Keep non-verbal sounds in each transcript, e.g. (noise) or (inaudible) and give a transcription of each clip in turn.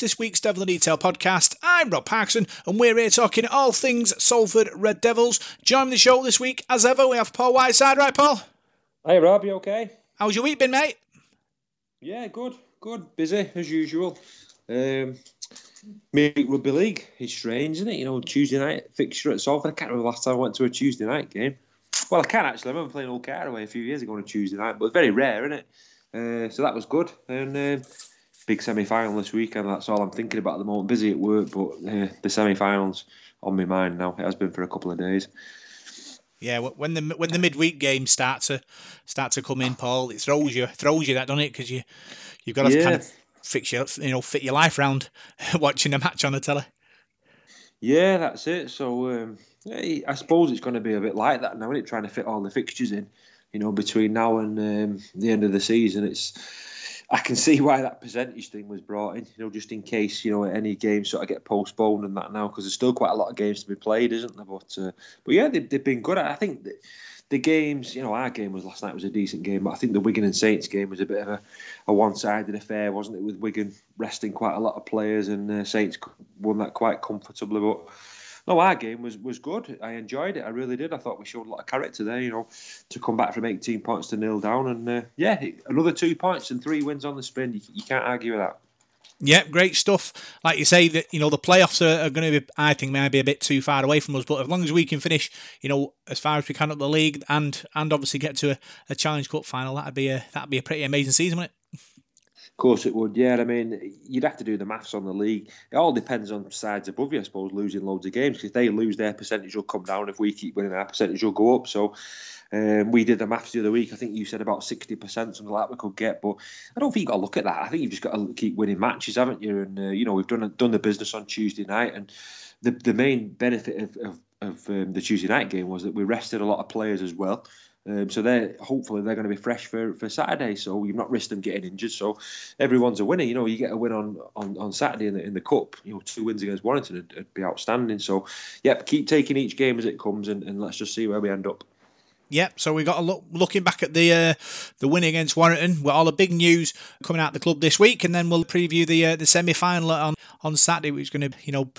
to this week's Devil in Detail podcast. I'm Rob Parkinson and we're here talking all things Salford Red Devils. Joining the show this week, as ever, we have Paul Whiteside. Right, Paul? Hey, Rob, you okay? How's your week been, mate? Yeah, good, good. Busy as usual. Um, Midweek Rugby League is strange, isn't it? You know, Tuesday night fixture at Salford. I can't remember the last time I went to a Tuesday night game. Well, I can actually. I remember playing Old Caraway a few years ago on a Tuesday night, but it's very rare, isn't it? Uh, so that was good. And uh, big semi final this weekend. That's all I'm thinking about at the moment. Busy at work, but uh, the semi finals on my mind now. It has been for a couple of days. Yeah, when the when the midweek games start to start to come in, Paul, it throws you throws you that, doesn't it? Because you you've got to yeah. kind of fix your you know fit your life around (laughs) watching a match on the telly. Yeah, that's it. So um, I suppose it's going to be a bit like that now, isn't it? Trying to fit all the fixtures in, you know, between now and um, the end of the season. It's I can see why that percentage thing was brought in, you know, just in case you know any games sort of get postponed and that now because there's still quite a lot of games to be played, isn't there? But uh, but yeah, they, have been good. I think the games, you know, our game was last night was a decent game, but I think the Wigan and Saints game was a bit of a, a one-sided affair, wasn't it? With Wigan resting quite a lot of players and uh, Saints won that quite comfortably, but no, our game was, was good. I enjoyed it. I really did. I thought we showed a lot of character there, you know, to come back from 18 points to nil down. And uh, yeah, another two points and three wins on the spin. You, you can't argue with that. Yeah, great stuff. Like you say, that you know the playoffs are, are, going to be, I think, maybe a bit too far away from us. But as long as we can finish, you know, as far as we can up the league, and and obviously get to a, a Challenge Cup final, that'd be a that'd be a pretty amazing season, wouldn't it? Course it would. Yeah, I mean, you'd have to do the maths on the league. It all depends on sides above you, I suppose, losing loads of games. If they lose, their percentage will come down. If we keep winning, our percentage will go up. So um, we did the maths the other week. I think you said about 60%, something like that we could get. But I don't think you've got to look at that. I think you've just got to keep winning matches, haven't you? And, uh, you know, we've done done the business on Tuesday night. And the, the main benefit of, of, of um, the Tuesday night game was that we rested a lot of players as well. Um, so they're hopefully they're going to be fresh for, for Saturday. So you've not risked them getting injured. So everyone's a winner. You know, you get a win on, on, on Saturday in the in the cup. You know, two wins against Warrington would, would be outstanding. So, yep, keep taking each game as it comes, and, and let's just see where we end up. Yep. So we got a look looking back at the uh, the win against Warrington. With all the big news coming out of the club this week, and then we'll preview the uh, the semi final on on Saturday, which is going to you know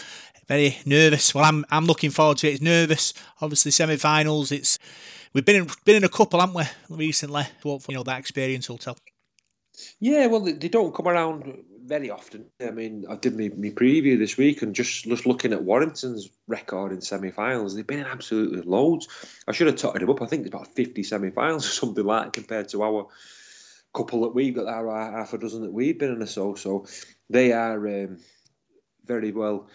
very nervous. Well, I'm I'm looking forward to it. It's nervous. Obviously, semi finals. It's we've been in, been in a couple, haven't we, recently? Hopefully, you know that experience will tell. Yeah, well, they don't come around very often. I mean, I did my, my preview this week and just, just looking at Warrington's record in semi-finals, they've been in absolutely loads. I should have totted them up. I think there's about 50 semi-finals (laughs) or something like that compared to our couple that we've got, our half a dozen that we've been in so. So they are um, very well.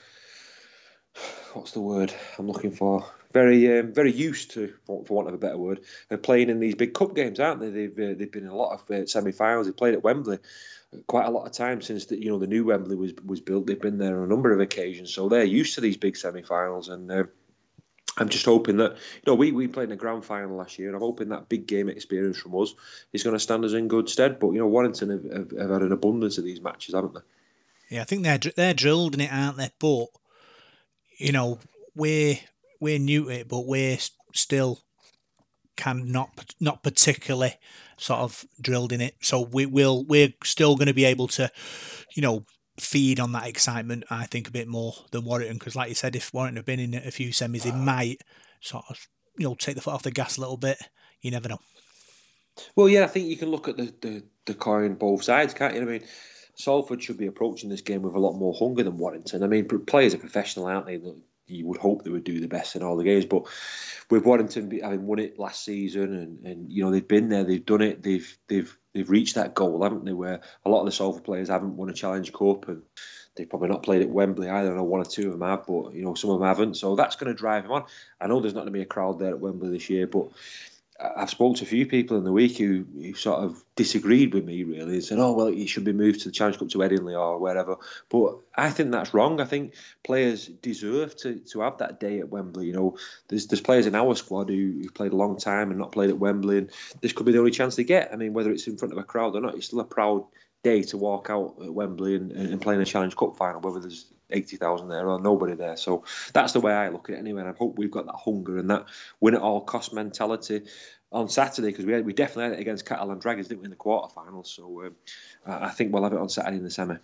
(sighs) What's the word I'm looking for? Very um, very used to, for, want of a better word, uh, playing in these big cup games, aren't they? They've uh, they've been in a lot of uh, semi-finals. They've played at Wembley quite a lot of time since the, you know the new Wembley was was built. They've been there on a number of occasions, so they're used to these big semi-finals. And uh, I'm just hoping that you know we, we played in a grand final last year, and I'm hoping that big game experience from us is going to stand us in good stead. But you know Warrington have, have, have had an abundance of these matches, haven't they? Yeah, I think they're they're drilled in it, aren't they? But you know we're we're new to it, but we're still can not not particularly sort of drilled in it. So we will we're still going to be able to, you know, feed on that excitement. I think a bit more than Warrington because, like you said, if Warrington have been in a few semis, they might sort of you know take the foot off the gas a little bit. You never know. Well, yeah, I think you can look at the the, the coin both sides, can't you? I mean. Salford should be approaching this game with a lot more hunger than Warrington. I mean, players are professional, aren't they? You would hope they would do the best in all the games. But with Warrington having won it last season, and, and you know they've been there, they've done it, they've they've they've reached that goal, haven't they? Where a lot of the Salford players haven't won a Challenge Cup, and they've probably not played at Wembley either. I know one or two of them have, but you know some of them haven't. So that's going to drive them on. I know there's not going to be a crowd there at Wembley this year, but I've spoke to a few people in the week who, who, sort of disagreed with me really and said, "Oh well, it should be moved to the Challenge Cup to Headingley or wherever." But I think that's wrong. I think players deserve to, to have that day at Wembley. You know, there's there's players in our squad who, who played a long time and not played at Wembley, and this could be the only chance they get. I mean, whether it's in front of a crowd or not, it's still a proud day to walk out at Wembley and, and play in a Challenge Cup final. Whether there's 80,000 there or nobody there. So that's the way I look at it anyway. And I hope we've got that hunger and that win at all cost mentality on Saturday because we we definitely had it against Catalan Dragons, didn't we, in the quarterfinals? So um, I think we'll have it on Saturday in the semi.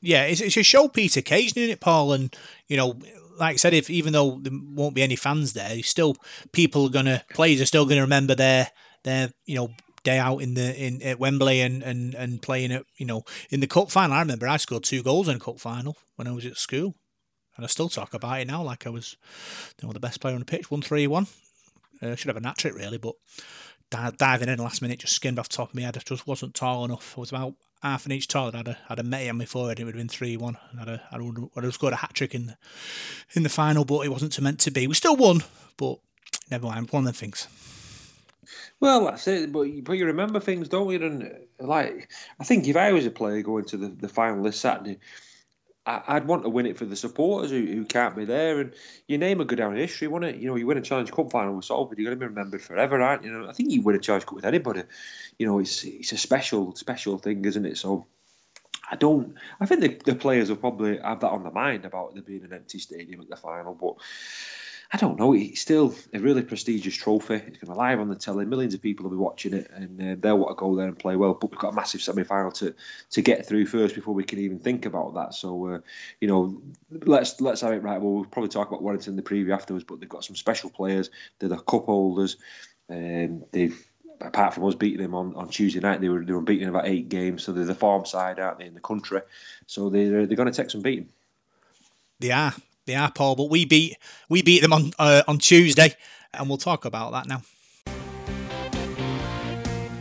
Yeah, it's, it's a showpiece occasion, isn't it, Paul? And you know, like I said, if even though there won't be any fans there, still people are gonna players are still gonna remember their their you know day out in the in at Wembley and and and playing it you know in the cup final. I remember I scored two goals in cup final when I was at school, and I still talk about it now like I was you know the best player on the pitch. One three one. Uh, should have a nat trick really, but diving in last minute just skimmed off top of me. I just wasn't tall enough. I was about half an inch taller. I'd have, I'd have met him before it would have been 3 1. I'd have, I'd, have, I'd have scored a hat trick in the, in the final, but it wasn't meant to be. We still won, but never mind. One of them things. Well, that's it. But, but you remember things, don't you? And uh, like, I think if I was a player going to the, the final this Saturday, I'd want to win it for the supporters who, who can't be there, and your name would go down in history, wouldn't it? You know, you win a Challenge Cup final with Salford, you're going to be remembered forever, aren't you? Know, I think you win a Challenge Cup with anybody. You know, it's it's a special special thing, isn't it? So I don't. I think the, the players will probably have that on their mind about there being an empty stadium at the final, but I don't know. It's still a really prestigious trophy. It's going to be live on the telly. Millions of people will be watching it, and uh, they'll want to go there and play well. But we've got a massive semi-final to to get through first before we can even think about that. So, uh, you know, let's let's have it right. Well, we'll probably talk about Warrington in the preview afterwards. But they've got some special players. They're the cup holders. Um, they've apart from us beating them on, on Tuesday night, they were they were beating about eight games. So they're the farm side, aren't they, in the country? So they're they're going to take some beating. They are. They are, Paul, but we beat we beat them on uh, on Tuesday, and we'll talk about that now.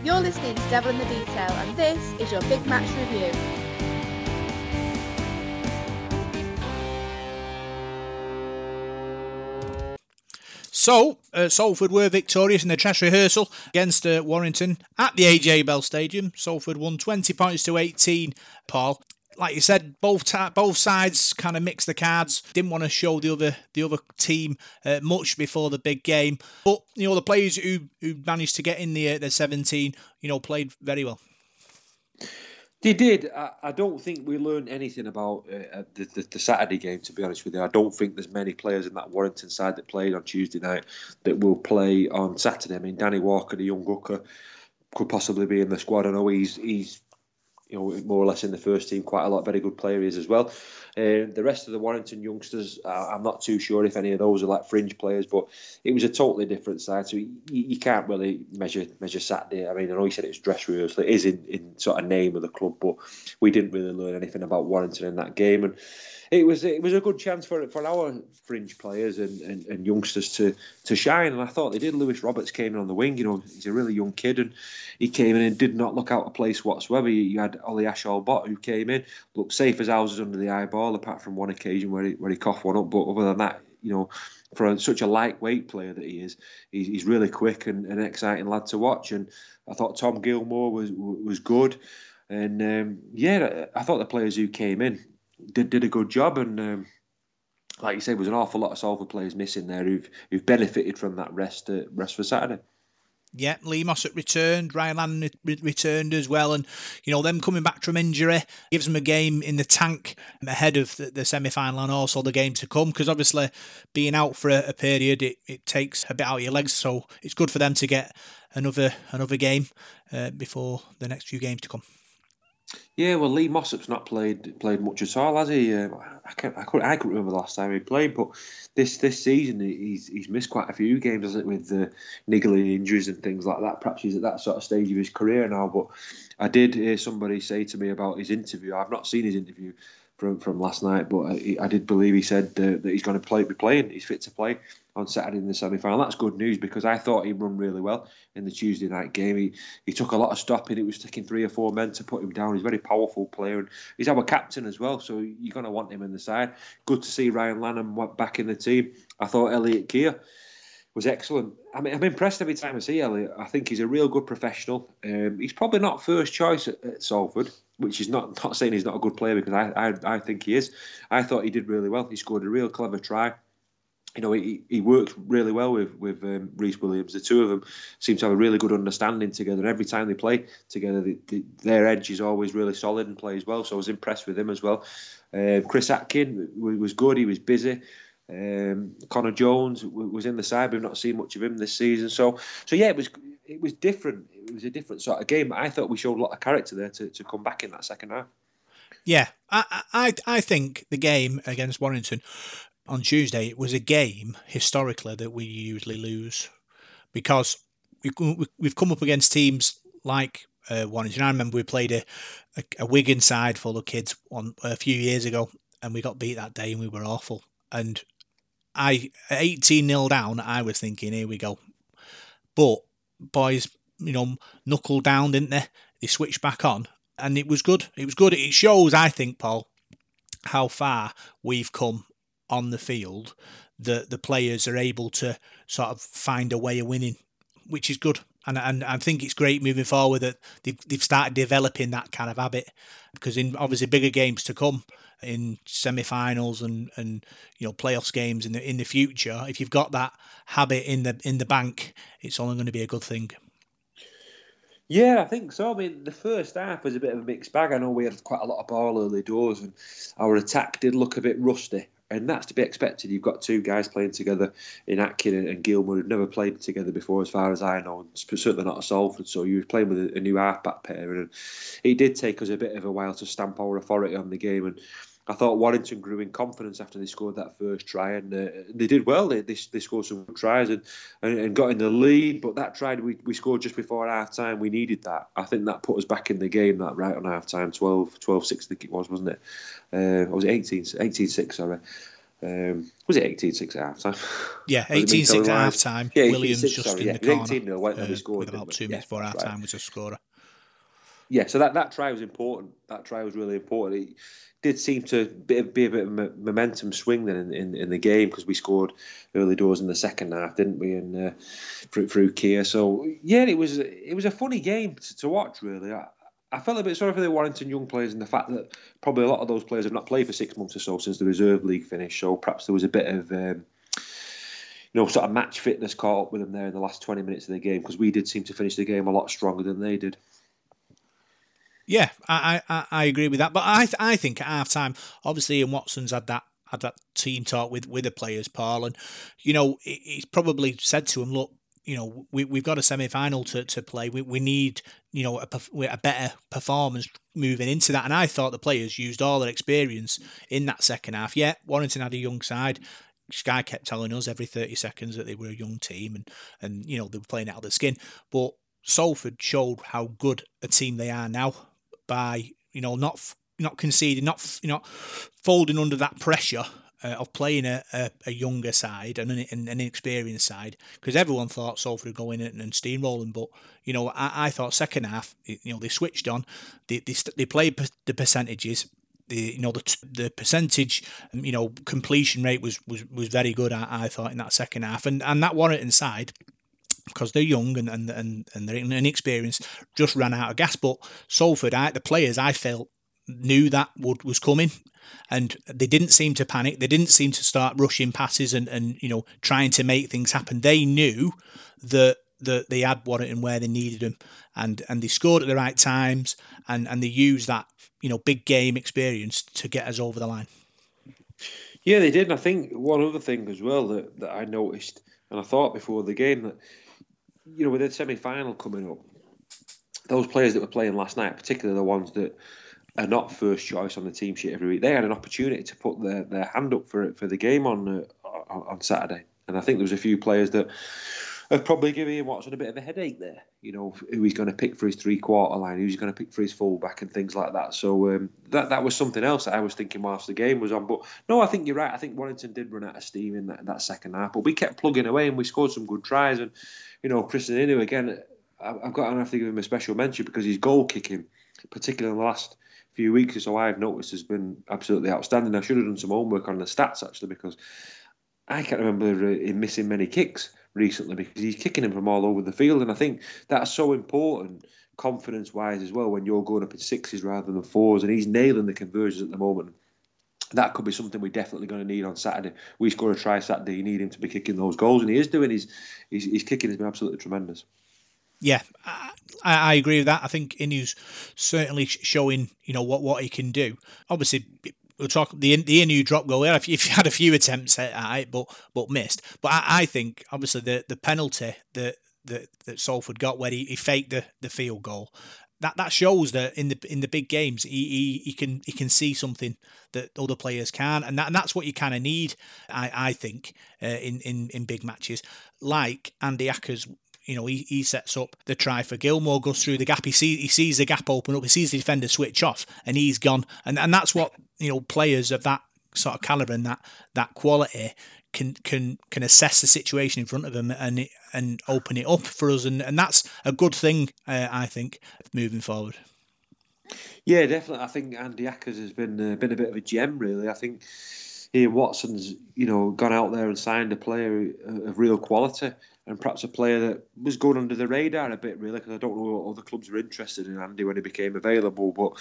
You're listening to Devil in the Detail, and this is your big match review. So, uh, Salford were victorious in the dress rehearsal against uh, Warrington at the AJ Bell Stadium. Salford won 20 points to 18, Paul like you said, both ta- both sides kind of mixed the cards. Didn't want to show the other the other team uh, much before the big game, but you know the players who who managed to get in the uh, the seventeen, you know, played very well. They did. I, I don't think we learned anything about uh, uh, the, the, the, Saturday game, to be honest with you. I don't think there's many players in that Warrington side that played on Tuesday night that will play on Saturday. I mean, Danny Walker, the young hooker, could possibly be in the squad. I know he's he's you know, more or less in the first team. Quite a lot, very good players as well. Uh, the rest of the Warrington youngsters, uh, I'm not too sure if any of those are like fringe players, but it was a totally different side. So you, you can't really measure measure Saturday. I mean, I know you said it was dress rehearsal. It is in, in sort of name of the club, but we didn't really learn anything about Warrington in that game. And it was it was a good chance for for our fringe players and, and, and, youngsters to to shine, and I thought they did. Lewis Roberts came in on the wing. You know, he's a really young kid, and he came in and did not look out of place whatsoever. You, you had Ollie Ashall Bott who came in, looked safe as houses under the eyeball, apart from one occasion where he where he coughed one up. But other than that, you know, for a, such a lightweight player that he is, he's, he's really quick and, an exciting lad to watch. And I thought Tom Gilmore was was good. And um, yeah, I thought the players who came in did did a good job, and um, like you said, was an awful lot of Salford players missing there who've who've benefited from that rest uh, rest for Saturday. Yeah, Lee Mossop returned, Ryan Lannon returned as well, and you know them coming back from injury gives them a game in the tank ahead of the, the semi final and also the game to come. Because obviously, being out for a, a period, it, it takes a bit out of your legs, so it's good for them to get another another game uh, before the next few games to come. Yeah, well, Lee Mossop's not played played much at all, has he? Uh, I can't, I couldn't, I couldn't remember the last time he played, but this this season he's he's missed quite a few games, hasn't it, with the uh, niggling injuries and things like that. Perhaps he's at that sort of stage of his career now. But I did hear somebody say to me about his interview. I've not seen his interview from, from last night, but I, I did believe he said uh, that he's going to play be playing. He's fit to play on Saturday in the semi final. That's good news because I thought he'd run really well in the Tuesday night game. He he took a lot of stopping. It was taking three or four men to put him down. He's a very powerful player and he's our captain as well. So you're going to want him in the side. Good to see Ryan Lannon back in the team. I thought Elliot Kear was excellent. I mean, I'm impressed every time I see Elliot. I think he's a real good professional. Um, he's probably not first choice at, at, Salford, which is not not saying he's not a good player because I, I I think he is. I thought he did really well. He scored a real clever try you know, he, he works really well with with um, Rhys Williams. The two of them seem to have a really good understanding together. Every time they play together, the, the, their edge is always really solid and plays well. So I was impressed with him as well. Uh, Chris Atkin was good. He was busy. Um, Connor Jones was in the side. We've not seen much of him this season. So, so yeah, it was it was different. It was a different sort of game. I thought we showed a lot of character there to, to come back in that second half. Yeah, I, I I think the game against Warrington on Tuesday it was a game historically that we usually lose because we, we've come up against teams like uh, Warrington. I remember we played a, a, a Wigan side full of kids on a few years ago, and we got beat that day, and we were awful. And I, 18 nil down, I was thinking, here we go. But boys, you know, knuckled down, didn't they? They switched back on, and it was good. It was good. It shows, I think, Paul, how far we've come on the field. That the players are able to sort of find a way of winning, which is good. And, and I think it's great moving forward that they've, they've started developing that kind of habit because in obviously bigger games to come, in semi-finals and and you know playoffs games in the in the future if you've got that habit in the in the bank it's only going to be a good thing yeah, I think so. I mean, the first half was a bit of a mixed bag. I know we had quite a lot of ball early doors, and our attack did look a bit rusty, and that's to be expected. You've got two guys playing together in Atkin and Gilmore who've never played together before, as far as I know, certainly not at Salford. So you were playing with a, new halfback pair, and it did take us a bit of a while to stamp our authority on the game. And I thought Warrington grew in confidence after they scored that first try, and uh, they did well. They, they, they scored some tries and, and, and, got in the lead. But that try we, we scored just before half time, we needed that. I think that put us back in the game. That right on half time, 12, 12 6, I think it was, wasn't it? Uh, was it 18, 18 6, sorry. Um, was it 18 6 at half time? (laughs) Yeah, 18 6 at half time. Yeah, Williams just sorry, in yeah. the corner. 18 0 went uh, scored. With about two minutes yeah, before half time right. was a scorer. Yeah, so that, that try was important. That try was really important. It, did seem to be, be a bit of a momentum swing then in, in, in the game because we scored early doors in the second half, didn't we? And uh, through, through Kear, so yeah, it was it was a funny game to, to watch. Really, I, I felt a bit sorry for the Warrington young players and the fact that probably a lot of those players have not played for six months or so since the reserve league finished. So perhaps there was a bit of um, you know, sort of match fitness caught up with them there in the last 20 minutes of the game because we did seem to finish the game a lot stronger than they did. Yeah, I, I, I agree with that. But I I think at half time, obviously, Ian Watson's had that had that team talk with, with the players, Paul, and you know he's probably said to him, look, you know we we've got a semi final to, to play. We we need you know a, a better performance moving into that. And I thought the players used all their experience in that second half. Yeah, Warrington had a young side. Sky kept telling us every 30 seconds that they were a young team and, and you know, they were playing out of the skin. But Salford showed how good a team they are now by you know not not conceding, not you know folding under that pressure uh, of playing a, a, a, younger side and an, an inexperienced side. Because everyone thought Salford would go in and, and steamrolling, but you know I, I thought second half you know they switched on, they they, they played the percentages. The, you know the the percentage you know completion rate was was, was very good I, I thought in that second half. And and that Warrington side because they're young and, and, and, and they're inexperienced, just ran out of gas. But Salford, I, the players, I felt knew that would was coming and they didn't seem to panic. They didn't seem to start rushing passes and, and you know trying to make things happen. They knew that that they had Warrington where they needed them and and they scored at the right times and and they used that you know big game experience to get us over the line. Yeah they did and I think one other thing as well that, that I noticed and I thought before the game that you know, with the semi final coming up, those players that were playing last night, particularly the ones that are not first choice on the team sheet every week, they had an opportunity to put their, their hand up for it for the game on, uh, on on Saturday. And I think there was a few players that have probably given Ian Watson a bit of a headache there. You know, who he's going to pick for his three quarter line, who's he's going to pick for his fullback, and things like that. So um, that that was something else that I was thinking whilst the game was on. But no, I think you're right. I think Warrington did run out of steam in that, that second half, but we kept plugging away and we scored some good tries. And you know, Krisnan Inu again, I've got to have to give him a special mention because his goal kicking, particularly in the last few weeks or so, I've noticed has been absolutely outstanding. I should have done some homework on the stats actually because I can't remember uh, him missing many kicks recently because he's kicking him from all over the field, and I think that's so important confidence wise as well when you're going up in sixes rather than fours, and he's nailing the conversions at the moment. that could be something we're definitely going to need on Saturday. We score a try Saturday, you need him to be kicking those goals, and he is doing. His his, his kicking has been absolutely tremendous. Yeah, I, I agree with that. I think Inu's certainly showing you know what what he can do. Obviously, we'll talk the the Inu drop goal. (laughs) If you had a few attempts at it, but but missed. But I, I think obviously the the penalty that that, that Salford got where he, he faked the, the field goal that that shows that in the in the big games he, he, he can he can see something that other players can and, that, and that's what you kind of need I, I think uh, in, in in big matches like Andy Ackers you know he, he sets up the try for Gilmore goes through the gap he sees he sees the gap open up he sees the defender switch off and he's gone and and that's what you know players of that sort of caliber and that that quality can can can assess the situation in front of them and and open it up for us, and, and that's a good thing, uh, I think, moving forward. Yeah, definitely. I think Andy Ackers has been uh, been a bit of a gem, really. I think Ian Watson's, you know, gone out there and signed a player of real quality, and perhaps a player that was going under the radar a bit, really, because I don't know what other clubs were interested in Andy when he became available. But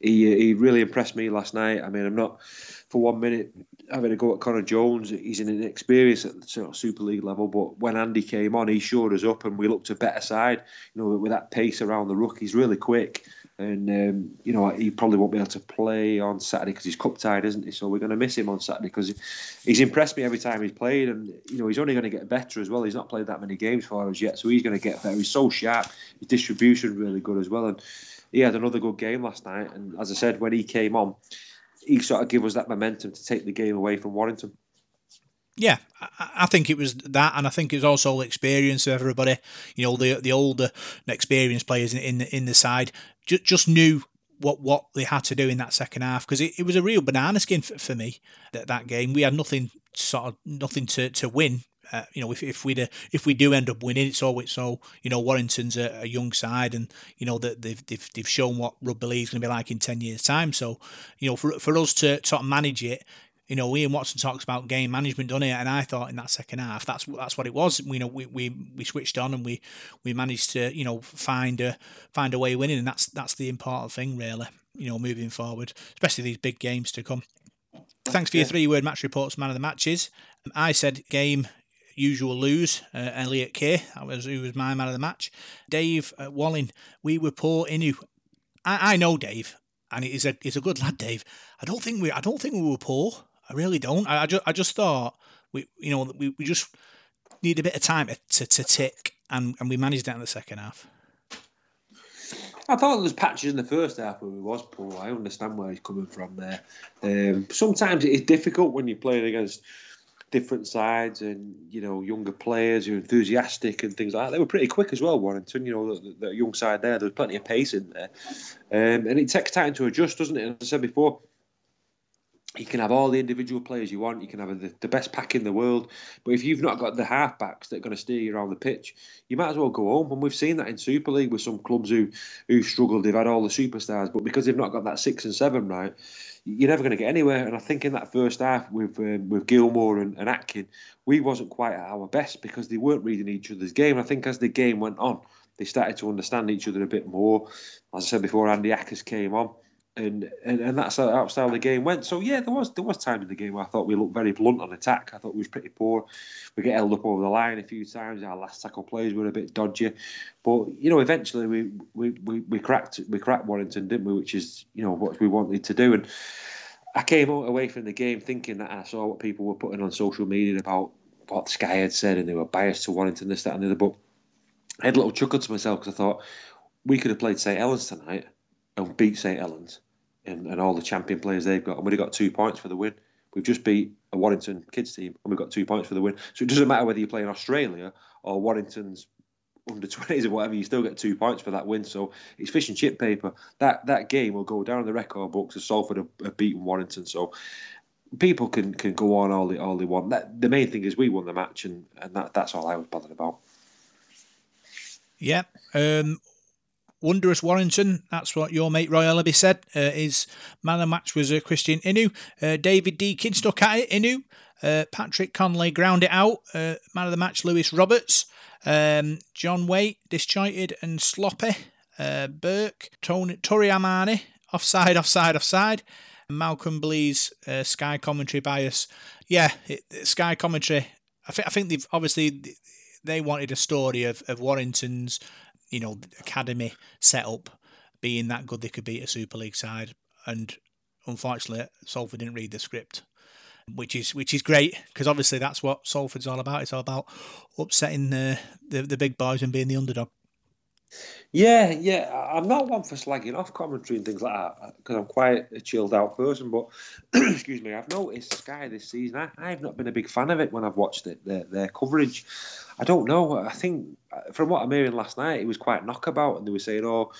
he he really impressed me last night. I mean, I'm not for one minute having a go at Connor Jones. He's an inexperienced at the sort of Super League level, but when Andy came on, he showed us up, and we looked a better side. You know, with that pace around the ruck, he's really quick, and um, you know he probably won't be able to play on Saturday because he's cup tied, isn't he? So we're going to miss him on Saturday because he's impressed me every time he's played, and you know he's only going to get better as well. He's not played that many games for us yet, so he's going to get better. He's so sharp. His distribution really good as well, and he had another good game last night. And as I said, when he came on he sort of gave us that momentum to take the game away from Warrington. Yeah, I think it was that, and I think it was also experience of everybody. You know, the the older, experienced players in in the, in the side just, just knew what what they had to do in that second half because it, it was a real banana skin for, for me that that game. We had nothing sort of nothing to, to win uh, you know, if, if we if we do end up winning, it's always so you know Warrington's a, a young side, and you know that they've, they've they've shown what rugby league is going to be like in ten years' time. So, you know, for for us to sort of manage it, you know, Ian Watson talks about game management, doesn't it? And I thought in that second half, that's that's what it was. You know, we, we, we switched on and we, we managed to you know find a find a way winning, and that's that's the important thing really. You know, moving forward, especially these big games to come. Thanks for your three word match reports, man of the matches. I said game usual lose, uh, Elliot Kear. That was who was my man of the match. Dave uh, Walling, we were poor Inu. I, I know Dave, and he's a he's a good lad, Dave. I don't think we I don't think we were poor. I really don't. I, I just I just thought we you know we, we just need a bit of time to, to, tick, and, and we managed that in the second half. I thought there was patches in the first half where we was poor. I understand where he's coming from there. Um, sometimes it is difficult when you're playing against different sides and you know younger players who are enthusiastic and things like that. They were pretty quick as well, Warrington. You know the, the young side there. There was plenty of pace in there, um, and it takes time to adjust, doesn't it? As I said before, you can have all the individual players you want. You can have the, the best pack in the world, but if you've not got the halfbacks that are going to steer you around the pitch, you might as well go home. And we've seen that in Super League with some clubs who who struggled. They've had all the superstars, but because they've not got that six and seven right, you're never going to get anywhere. And I think in that first half with um, with Gilmore and, and Atkin, we wasn't quite at our best because they weren't reading each other's game. I think as the game went on, they started to understand each other a bit more. As I said before, Andy Ackers came on and, and and that's how, how the game went. So yeah, there was there was time in the game where I thought we looked very blunt on attack. I thought we was pretty poor. We get held up over the line a few times. Our last tackle plays were a bit dodgy, but you know eventually we we, we, we cracked we cracked Warrington, didn't we? Which is you know what we wanted to do. And I came away from the game thinking that I saw what people were putting on social media about what Sky had said, and they were biased to Warrington, this, that, and the other. But I had a little chuckle to myself because I thought we could have played St Helens tonight and beat St Helens and, and all the champion players they've got, and we'd have got two points for the win. We've just beat a Warrington kids team, and we've got two points for the win. So it doesn't matter whether you play in Australia or Warrington's under 20s or whatever, you still get two points for that win. So it's fish and chip paper. That that game will go down in the record books as Salford have, have beaten Warrington. So people can can go on all they all they want. That, the main thing is we won the match, and and that, that's all I was bothered about. Yeah. Um, Wondrous Warrington, that's what your mate Roy Ellaby said. Uh, his man of the match was uh, Krisnan Inu. Uh, David Deakin stuck at it, Inu. Uh, Patrick Conley ground it out. Uh, man of the match, Lewis Roberts. Um, John Waite, disjointed and sloppy. Uh, Burke, Tony, Tori Amani, offside, offside, offside. Malcolm Blee's uh, Sky commentary bias. Yeah, it, Sky commentary. I think I think they've obviously they wanted a story of, of Warrington's, you know, academy setup being that good they could beat a Super League side, and unfortunately, Salford didn't read the script, which is which is great because obviously that's what Salford's all about. It's all about upsetting the the, the big boys and being the underdog. Yeah, yeah. I'm not one for slagging off commentary and things like that uh, because I'm quite a chilled out person. But (clears throat) excuse me, I've noticed Sky this season. I, I've not been a big fan of it when I've watched it. Their, their coverage. I don't know. I think uh, from what I'm hearing last night, it was quite knockabout, and they were saying, "Oh,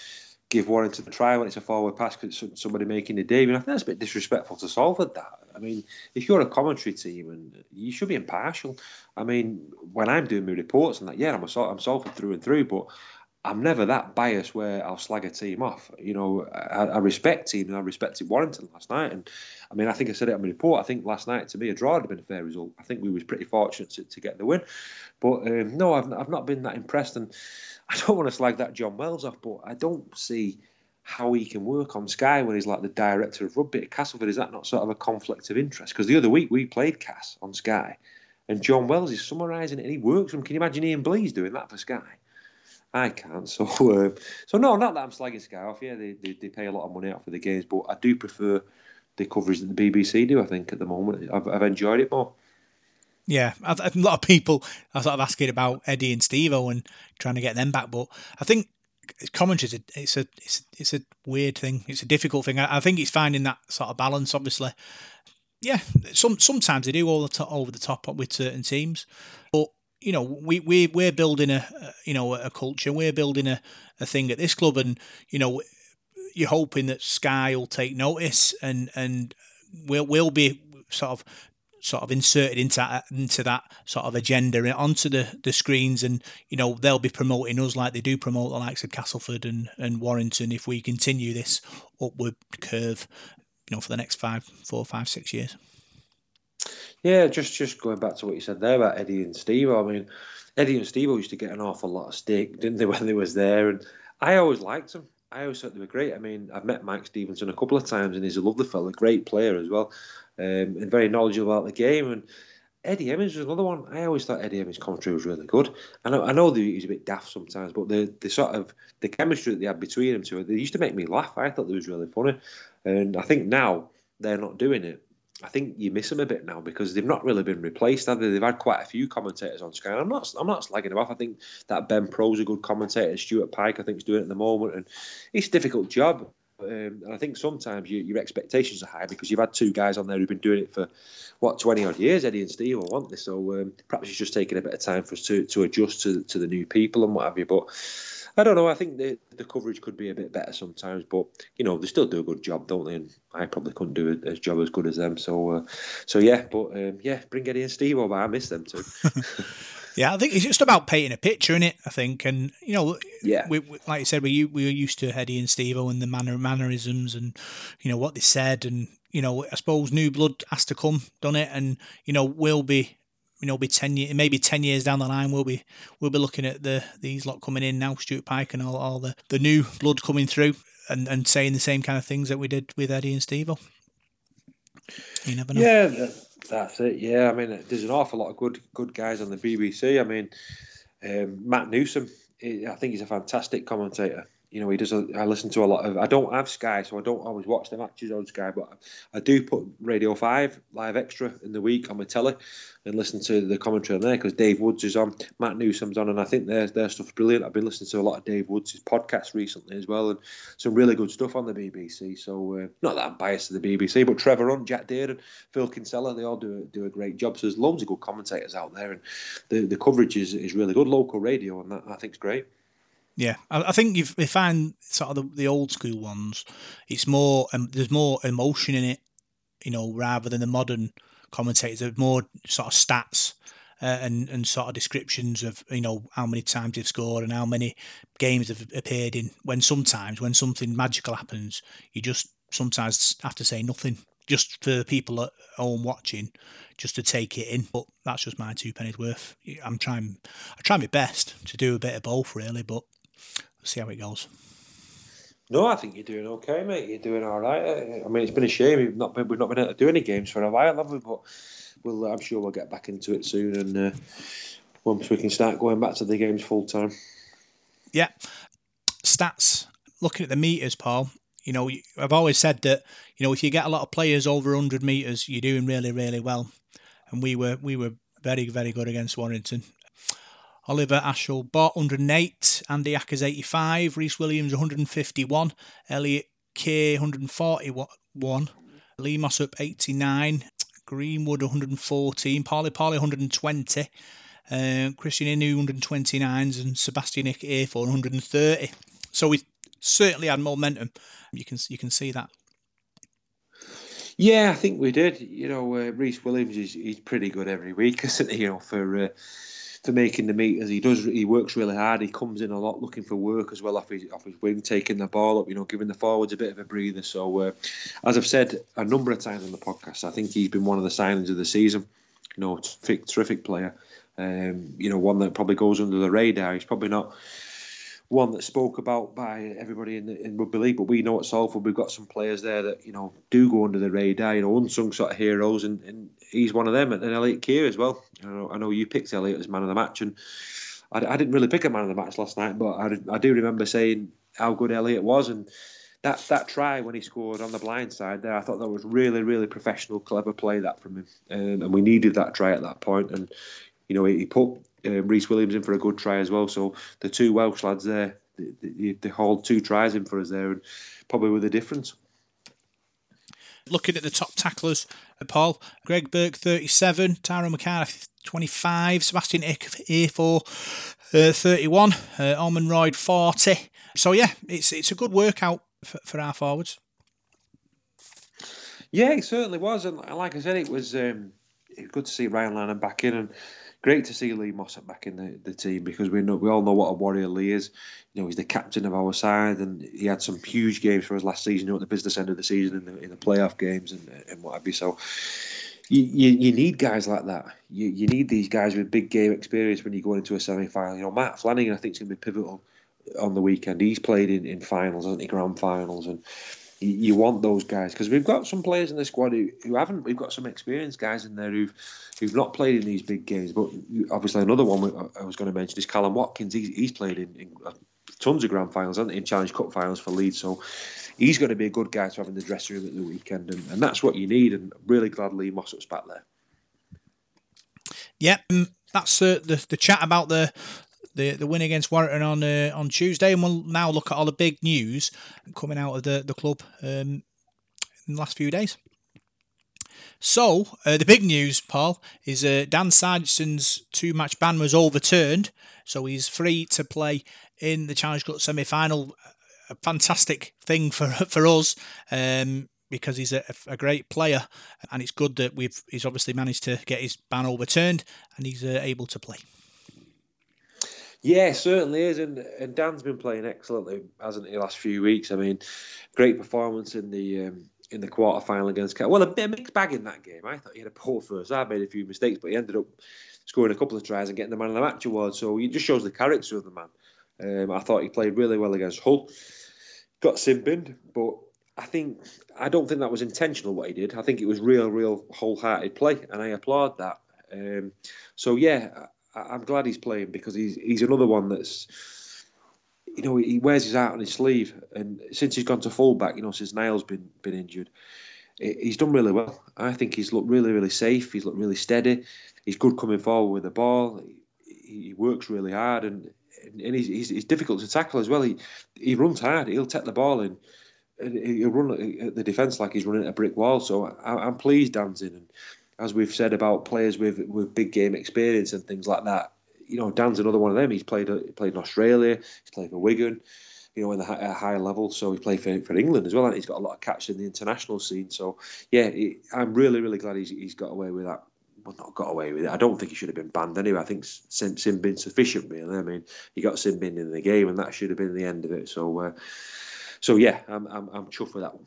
give Warrington a try when it's a forward pass because somebody making the debut." And I think that's a bit disrespectful to Salford. That I mean, if you're a commentary team and you should be impartial. I mean, when I'm doing my reports and that, yeah, I'm a I'm Salford through and through, but I'm never that biased where I'll slag a team off. You know, I, I respect teams and I respected Warrington last night. And I mean, I think I said it on my report. I think last night to me a draw would have been a fair result. I think we was pretty fortunate to, to get the win. But um, no, I've, I've not been that impressed. And (laughs) I don't want to slag that Jon Wells off, but I don't see how he can work on Sky when he's like the director of rugby at Castleford. Is that not sort of a conflict of interest? Because the other week we played Cass on Sky, and Jon Wells is summarising it, and he works from. Can you imagine Ian Blease doing that for Sky? I can't. So, uh, so no, not that I'm slagging Sky off. Yeah, they, they, they pay a lot of money out for the games, but I do prefer the coverage that the BBC do. I think at the moment, I've, I've enjoyed it more. Yeah, a lot of people are sort of asking about Eddie and Stevo and trying to get them back, but I think commentary it's a it's it's a weird thing. It's a difficult thing. I, I think it's finding that sort of balance. Obviously, yeah. Some sometimes they do all the to, over the top with certain teams, but you know, we we we're building a you know a culture. We're building a, a thing at this club, and you know, you're hoping that Sky will take notice and and we'll we'll be sort of sort of inserted into into that sort of agenda onto the, the screens and you know they'll be promoting us like they do promote the likes of Castleford and, and Warrington if we continue this upward curve you know for the next five four five six years yeah, just just going back to what you said there about Eddie and Steve. I mean, Eddie and Steve used to get an awful lot of stick, didn't they, (laughs) when they was there? And I always liked them. I always thought they were great. I mean, I've met Mike Stephenson a couple of times, and he's a lovely fella, great player as well, um, and very knowledgeable about the game. And Eddie Hemmings was another one. I always thought Eddie Hemmings' commentary was really good. I know, I know he's a bit daft sometimes, but the, the sort of the chemistry that they had between them two, they used to make me laugh. I thought it was really funny, and I think now they're not doing it. I think you miss them a bit now because they've not really been replaced. Have they? They've had quite a few commentators on Sky. I'm not, I'm not slagging them off. I think that Ben Pro's is a good commentator. Stuart Pyke, I think, is doing it at the moment, and it's a difficult job. Um, and I think sometimes you, your expectations are high because you've had two guys on there who've been doing it for what twenty odd years, Eddie and Steve, or want this. So um, perhaps it's just taking a bit of time for us to, to adjust to to the new people and what have you. But I don't know. I think the the coverage could be a bit better sometimes, but you know they still do a good job, don't they? And I probably couldn't do a, a job as good as them. So, uh, so yeah. But um, yeah, bring Eddie and Steve over. I miss them too. (laughs) yeah, I think it's just about painting a picture in it. I think, and you know, yeah, we, we, like you said, we we were used to Eddie and Steve and the manner mannerisms and you know what they said, and you know, I suppose new blood has to come, done it, and you know, we'll be you know, be ten years, maybe ten years down the line, we'll be we'll be looking at the these lot coming in now, Stuart Pyke and all, all the, the new blood coming through, and, and saying the same kind of things that we did with Eddie and Steve. You never know. Yeah, that's it. Yeah, I mean, there's an awful lot of good good guys on the BBC. I mean, um, Matt Newsom, I think he's a fantastic commentator you know, he does. A, I listen to a lot of. I don't have Sky, so I don't always watch the matches on Sky, but I do put Radio Five live extra in the week on my telly and listen to the commentary on there because Dave Woods is on, Matt Newsom's on, and I think their their stuff's brilliant. I've been listening to a lot of Dave Woods' podcasts recently as well, and some really good stuff on the BBC. So uh, not that I'm biased to the BBC, but Trevor Hunt, Jack Deere, Phil Kinsella, they all do do a great job. So there's loads of good commentators out there, and the the coverage is, is really good. Local radio, and that I think is great. Yeah, I, I think you find sort of the, the, old school ones. It's more um, there's more emotion in it, you know, rather than the modern commentators. There's more sort of stats uh, and and sort of descriptions of you know how many times they've scored and how many games have appeared in. When sometimes when something magical happens, you just sometimes have to say nothing just for the people at home watching, just to take it in. But that's just my two pennies worth. I'm trying, I try my best to do a bit of both, really, but see how it goes. No, I think you're doing okay, mate. You're doing all right. I mean, it's been a shame we've not been, we've not been able to do any games for a while, have we? But we'll, I'm sure we'll get back into it soon, and uh, once we can start going back to the games full time. Yeah. Stats. Looking at the meters, Paul. You know, I've always said that you know if you get a lot of players over 100 meters, you're doing really, really well. And we were we were very, very good against Warrington. Oliver Ashall-Bott 108, Andy Ackers 85, Rhys Williams 151, Elliot Kear 141, Lee Mossop 89, Greenwood 114, Pauli Pauli 120, uh, Krisnan Inu 129s, and Sebastine Ikahihifo 130. So we certainly had momentum. You can you can see that. Yeah, I think we did. You know, uh, Rhys Williams is he's pretty good every week, (laughs) isn't he? You know, for uh, for making the meters. He does. He works really hard. He comes in a lot looking for work as well off his off his wing, taking the ball up. You know, giving the forwards a bit of a breather. So, uh, as I've said a number of times on the podcast, I think he's been one of the signings of the season. You know, terrific, terrific player. Um, you know, one that probably goes under the radar. He's probably not one that's spoke about by everybody in, the, in rugby league, but we know at Salford we've got some players there that you know do go under the radar, you know, unsung sort of heroes, and, and he's one of them. And Elliot Kear as well. I know, I know you picked Elliot as man of the match, and I, I, didn't really pick a man of the match last night, but I, I do remember saying how good Elliot was, and that that try when he scored on the blind side there, I thought that was really really professional, clever play that from him, um, and we needed that try at that point, and you know he, he put um, Rhys Williams in for a good try as well. So the two Welsh lads there, they, they, they hauled two tries in for us there, and probably with a difference. Looking at the top tacklers, uh, Paul, Greg Burke 37, Tyrone McCarthy 25, Sebastian Ick A4 uh, 31, uh, Ormondroyd 40. So yeah, it's it's a good workout for, for our forwards. Yeah, it certainly was, and like I said, it was um, good to see Ryan Lannon back in, and great to see Lee Mossop back in the, the team because we know we all know what a warrior Lee is. You know, he's the captain of our side, and he had some huge games for us last season. You know, at the business end of the season in the in the playoff games and and what have you. So. You, you, you need guys like that. You, you need these guys with big game experience when you go into a semi final. You know, Matt Flanagan, I think, is going to be pivotal on the weekend. He's played in, in finals, hasn't he? Grand finals, and you, want those guys because we've got some players in the squad who, who haven't. We've got some experienced guys in there who've who've not played in these big games. But obviously, another one I was going to mention is Kallum Watkins. He's, he's played in, in uh, tons of grand finals, hasn't he? In Challenge Cup finals for Leeds. So he's going to be a good guy to have in the dressing room at the weekend, and, and that's what you need. And really glad Lee Mossop's back there. Yep, yeah, um, that's uh, the the chat about the the, the win against Warrington on uh, on Tuesday, and we'll now look at all the big news coming out of the the club um, in the last few days. So, uh, the big news, Paul, is uh, Dan Sarginson's two match ban was overturned. So he's free to play in the Challenge Cup semi final. A fantastic thing for (laughs) for us. Um, because he's a, a, great player, and it's good that we've he's obviously managed to get his ban overturned and he's uh, able to play. Yeah, certainly is, and and Dan's been playing excellently, hasn't he? The last few weeks. I mean, great performance in the um, in the quarter final against Cal. Well, a bit of mixed bag in that game. I thought he had a poor first. I made a few mistakes, but he ended up scoring a couple of tries and getting the man of the match award. So he just shows the character of the man. Um, I thought he played really well against Hull. Got sin binned, but I think I don't think that was intentional what he did. I think it was real, real wholehearted play, and I applaud that. Um, so yeah, I, am glad he's playing because he's he's another one that's you know, he wears his heart on his sleeve, and since he's gone to fullback, you know, since Niall's been been injured, he's done really well. I think he's looked really, really safe. He's looked really steady. He's good coming forward with the ball. He, he works really hard, and and he's, he's, he's, difficult to tackle as well. He he runs hard. He'll take the ball in, and he'll run at the defence like he's running at a brick wall. So I, am pleased Dan's in, and as we've said about players with with big game experience and things like that you know, Dan's another one of them. He's played he played in Australia. He's played for Wigan. You know, in the high, at a higher level, so he played for, for England as well, and he's got a lot of catch in the international scene. So, yeah, I'm really, really glad he's, he's got away with that well, not got away with it. I don't think he should have been banned anyway. I think sin, sin bin sufficient, really. I mean, he got sin bin in the game, and that should have been the end of it. So, uh, so yeah, I'm, I'm, I'm chuffed with that one.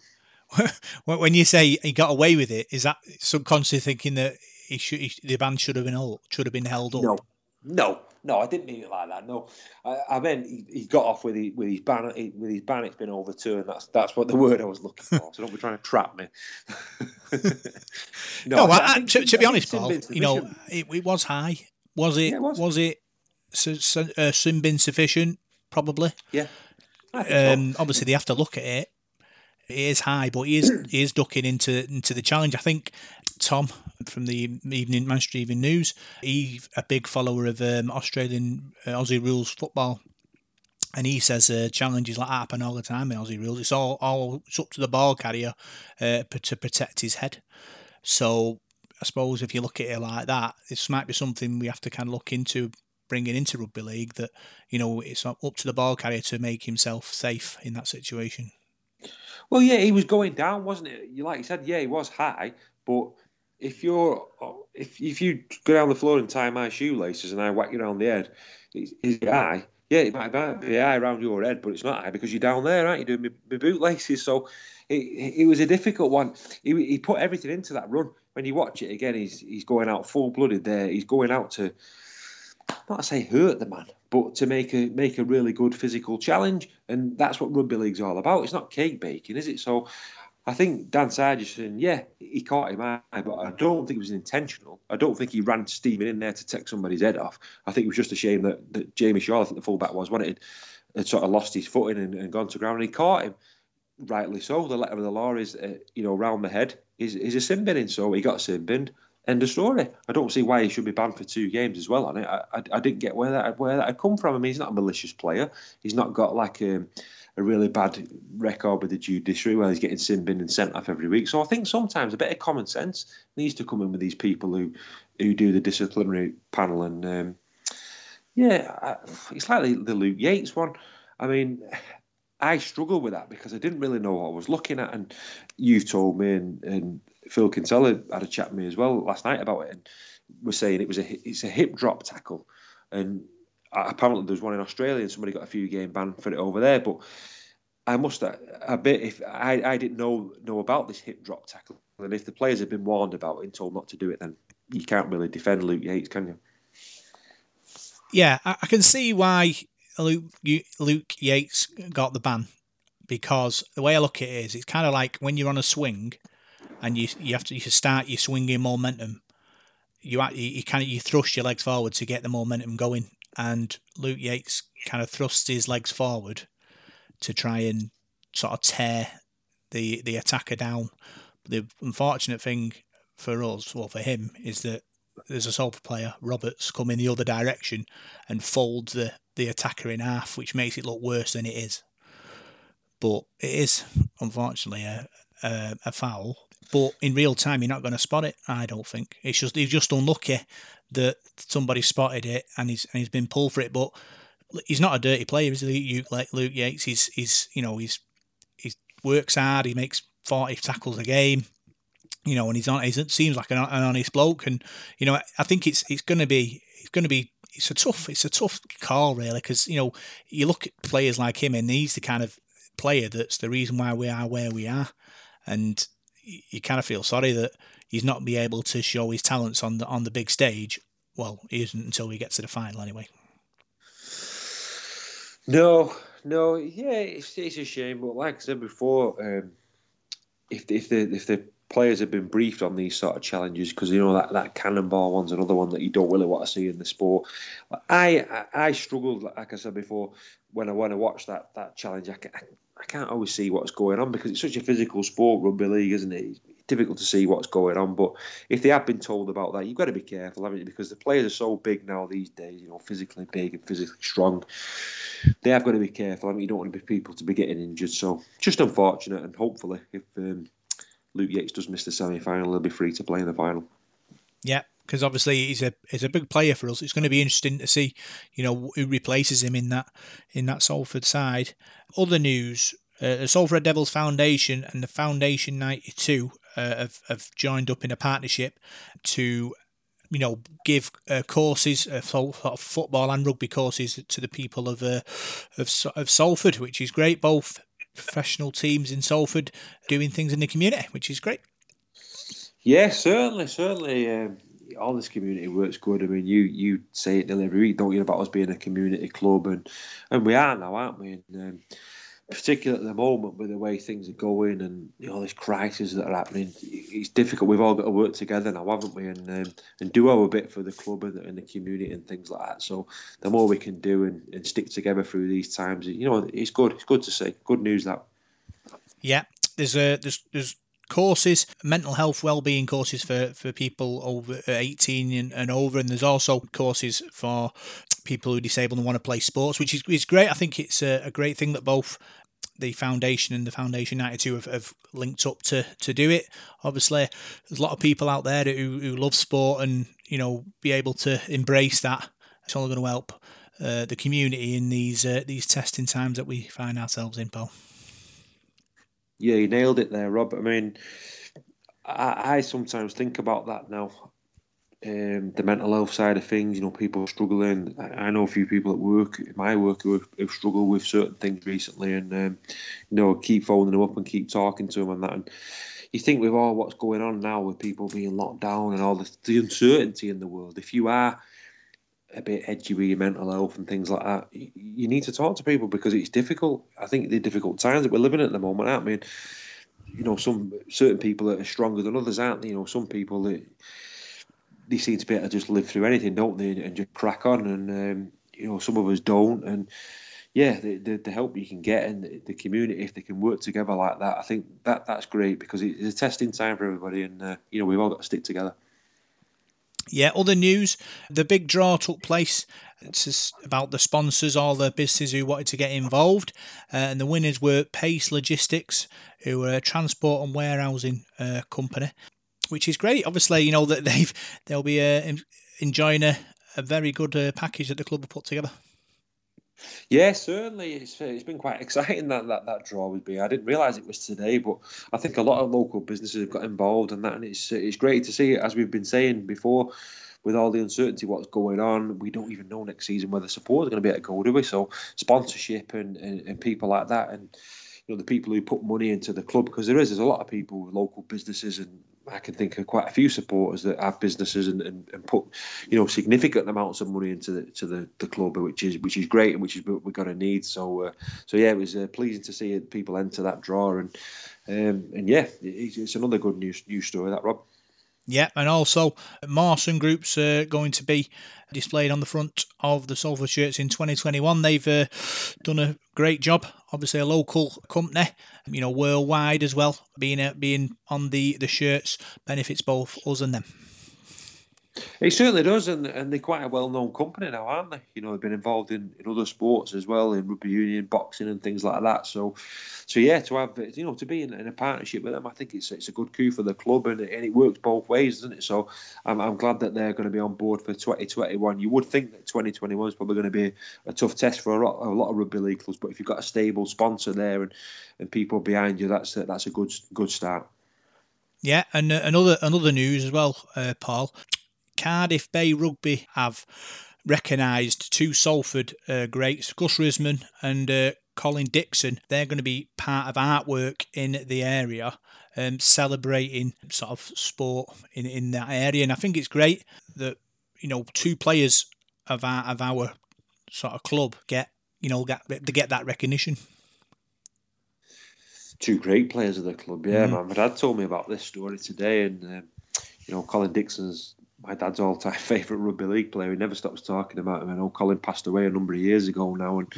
(laughs) when you say he got away with it, is that subconsciously thinking that he should, he, the ban should have been held, should have been held up? No, no, no, I didn't mean it like that. No, I, I meant he, he, got off with, he, with his ban with his ban. It's been overturned. That's that's what the (laughs) word I was looking for. So don't be trying to trap me. (laughs) no, no I, I, to, to, be honest, Paul, you know, it, it, was high. Was it? Yeah, it was. was. it? So, so, uh, sin bin sufficient? Probably. Yeah. Um, so. Obviously, they have to look at it. It is high, but he is he is ducking into into the challenge. I think Tom from the Evening Manchester Evening News, he a big follower of um, Australian uh, Aussie rules football, and he says uh, challenges like that happen all the time in Aussie rules. It's all all it's up to the ball carrier uh, to protect his head. So I suppose if you look at it like that, this might be something we have to kind of look into bringing into rugby league. That you know it's up to the ball carrier to make himself safe in that situation. Well, yeah, he was going down, wasn't it? You like you said, yeah, he was high, but if you're if if you go down the floor and tie my shoelaces and I whack you around the head, is it high? Yeah, it might, be high around your head, but it's not high because you're down there, aren't you? Doing my, bootlaces, so it, it was a difficult one. He, he put everything into that run. When you watch it again, he's he's going out full blooded there. He's going out to not to say hurt the man, but to make a make a really good physical challenge, and that's what rugby league's all about. It's not cake baking, is it? So I think Dan Sarginson, yeah, he caught him eye, but I don't think it was intentional. I don't think he ran steaming in there to take somebody's head off. I think it was just a shame that, that Jamie Shaul, I think the fullback was, it had sort of lost his footing and, and gone to ground, and he caught him. Rightly so. The letter of the law is, uh, you know, round the head is, is a sin binning, so he got sin binned. End of story. I don't see why he should be banned for two games as well on it. I, I, I didn't get where that where that had come from. I mean, he's not a malicious player. He's not got like a a really bad record with the judiciary where he's getting sin bin and sent off every week. So I think sometimes a bit of common sense needs to come in with these people who who do the disciplinary panel. And um, yeah, it's like the, the Luke Yates one. I mean, I struggled with that because I didn't really know what I was looking at. And you told me, and, and Phil Kinsella had a chat with me as well last night about it, and was saying it was a it's a hip drop tackle, and apparently there's one in Australia and somebody got a few game ban for it over there. But I must a bit if I, I didn't know know about this hip drop tackle, and if the players have been warned about it and told not to do it, then you can't really defend Luke Yates, can you? Yeah, I can see why Luke Luke Yates got the ban because the way I look at it is, it's kind of like when you're on a swing and you you have to you start your swinging momentum. You you kind of you thrust your legs forward to get the momentum going, and Luke Yates kind of thrusts his legs forward to try and sort of tear the the attacker down. The unfortunate thing for us, well for him, is that there's a Salford player, Roberts, come in the other direction and folds the, the attacker in half, which makes it look worse than it is. But it is, unfortunately, a, a, a foul. But in real time, you're not going to spot it. I don't think it's just he's just unlucky that somebody spotted it and he's and he's been pulled for it. But he's not a dirty player, is he? Like Luke Yates, he's he's you know he's he works hard. He makes forty tackles a game. You know, and he's on. He seems like an, an honest bloke, and you know, I think it's it's going to be it's going to be it's a tough it's a tough call really because you know you look at players like him and he's the kind of player that's the reason why we are where we are, and you kind of feel sorry that he's not be able to show his talents on the on the big stage. Well, he isn't until we get to the final anyway. No, no, yeah, it's, it's a shame. But like I said before, um, if if the if the players have been briefed on these sort of challenges, because you know that that cannonball one's another one that you don't really want to see in the sport. I I, struggled, like I said before, when I when I watched that that challenge. I, I can't always see what's going on because it's such a physical sport, rugby league, isn't it? It's difficult to see what's going on. But if they have been told about that, you've got to be careful, haven't you? Because the players are so big now these days, you know, physically big and physically strong. They have got to be careful. I mean, you don't want to be people to be getting injured. So just unfortunate, and hopefully, if um, Luke Yates does miss the semi final, he'll be free to play in the final. Yeah, because obviously he's a he's a big player for us. It's going to be interesting to see, you know, who replaces him in that in that Salford side. Other news: uh, the Salford Devils Foundation and the Foundation ninety two uh, have have joined up in a partnership to. You know, give uh, courses, uh, football and rugby courses to the people of uh, of of Salford, which is great. Both professional teams in Salford doing things in the community, which is great. Yeah, certainly, certainly. Um, all this community works good. I mean, you you say it nearly every week, don't you, about us being a community club, and and we are now, aren't we? And um, particularly at the moment with the way things are going and you know this crisis that are happening, it's difficult. We've all got to work together now, haven't we? And um, and do our bit for the club and the, and the, community and things like that. So the more we can do and, and stick together through these times, you know, it's good. It's good to see. Good news that. Yeah, there's a there's there's courses, mental health well-being courses for, for people over 18 and, and over, and there's also courses for people who are disabled and want to play sports, which is, is great. I think it's a, a great thing that both the foundation and the foundation 92 have, have linked up to to do it. Obviously there's a lot of people out there who, who love sport and you know be able to embrace that. It's only going to help uh, the community in these uh, these testing times that we find ourselves in paul. Yeah you nailed it there rob. I mean I, I sometimes think about that now um, the mental health side of things. You know, people struggling. I, I, know a few people at work, my work, who have, struggled with certain things recently, and um, you know, keep phoning them up and keep talking to them and that. And you think with all what's going on now, with people being locked down and all the, the uncertainty in the world, if you are a bit edgy with your mental health and things like that, you need to talk to people because it's difficult. I think the difficult times that we're living at the moment, I mean. You know, some certain people that are stronger than others, aren't they? You know, some people that they seem to be able to just live through anything, don't they, and just crack on. And um, you know, some of us don't. And yeah, the, the, the help you can get in the, the, community if they can work together like that, I think that that's great because it's a testing time for everybody, and uh, you know we've all got to stick together. Yeah, other news: the big draw took place. It's about the sponsors, all the businesses who wanted to get involved, uh, and the winners were Pace Logistics, who are a transport and warehousing uh, company which is great. Obviously, you know that (laughs) they've they'll be uh, enjoying a, a very good uh, package that the club have put together. Yeah, certainly. It's, uh, it's been quite (laughs) exciting that, that that draw would be. I didn't realise it was today, but I think a lot of local businesses have got involved in that, and it's it's great to see. As we've been saying before, with all the uncertainty what's going on, we don't even know next season whether support is going to be at to go, do we? So sponsorship and, and, and people like that, and you know the people who put money into the club because there is there's a lot of people local businesses and I can think of quite a few supporters that have businesses and, and, and put you know significant amounts of money into the to the, the club, which is which is great and which is what we're going to need. So uh, so yeah, it was uh, pleasing to see people enter that draw and um, and yeah, it's, it's another good news news story that Rob. Yeah, and also Mawson Group's uh, going to be displayed on the front of the Salford shirts in 2021. They've uh, done a great job. Obviously, a local company, you know, worldwide as well. Being uh, being on the the shirts benefits both us and them. It certainly does, and, and they're quite a well known company now, aren't they? You know, they've been involved in, in other sports as well, in rugby union, boxing, and things like that. So, so yeah, to have you know to be in, in a partnership with them, I think it's it's a good coup for the club, and, and it works both ways, doesn't it? So, I'm, I'm glad that they're going to be on board for 2021. You would think that 2021 is probably going to be a tough test for a lot, a lot of rugby league clubs, but if you've got a stable sponsor there and, and people behind you, that's a, that's a good good start. Yeah, and uh, another another news as well, uh, Paul. Cardiff Bay Rugby have recognised two Salford uh, greats, Gus Risman and uh, Colin Dixon. They're going to be part of artwork in the area, um, celebrating sort of sport in, in that area. And I think it's great that you know two players of our of our sort of club get you know get they get that recognition. Two great players of the club, yeah. Mm. My dad told me about this story today, and um, you know Colin Dixon's my dad's all-time (laughs) favourite rugby league player. He never stops talking about him. I know Colin passed away a number of years ago now, and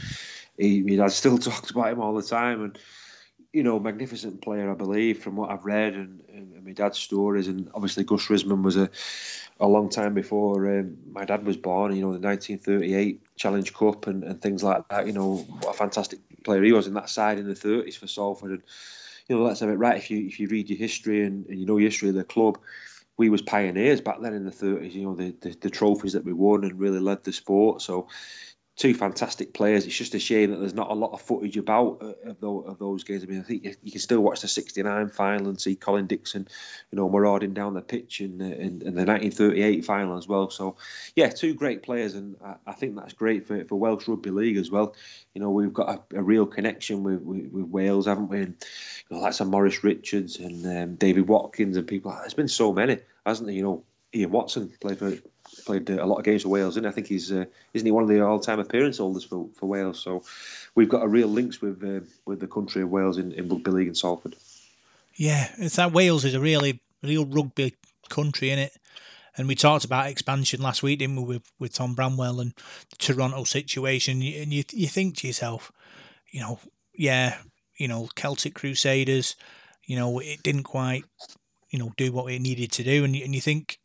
he, my dad still (laughs) talks about him all the time. And you know, magnificent player, I believe, from what I've read and, and, and my dad's stories. And obviously, Gus Risman was a a long time before um, my dad was born. You know, the 1938 Challenge Cup and, and things like that. You know, what a fantastic player he was in that side in the 30s for Salford. And you know, let's have it right. If you if you read your history and, and you know your history of the club we was pioneers back then in the 30s. You know the, the, the trophies that we won and really led the sport. So two fantastic players. It's just a shame that there's not a lot of footage about uh, of, those, of those games. I mean, I think you, you, can still watch the '69 final and see Colin Dixon, you know, marauding down the pitch in, in, the 1938 final as well. So, yeah, two great players, and I, I, think that's great for, for Welsh Rugby League as well. You know, we've got a, a real connection with, with, with, Wales, haven't we? And you know, like some Maurice Richards and um, David Watkins and people. There's been so many, hasn't there? You know, Ian Watson played for played a lot of games for Wales, and I think he's uh, isn't he one of the all-time appearance holders for, for Wales? So we've got a real links with uh, with the country of Wales in, in rugby league in Salford. Yeah, it's that Wales is a really real rugby country in it. And we talked about expansion last week, didn't we, with, with Tom Bramwell and the Toronto situation. And you you think to yourself, you know, yeah, you know, Celtic Crusaders, you know, it didn't quite, you know, do what it needed to do, and and you think,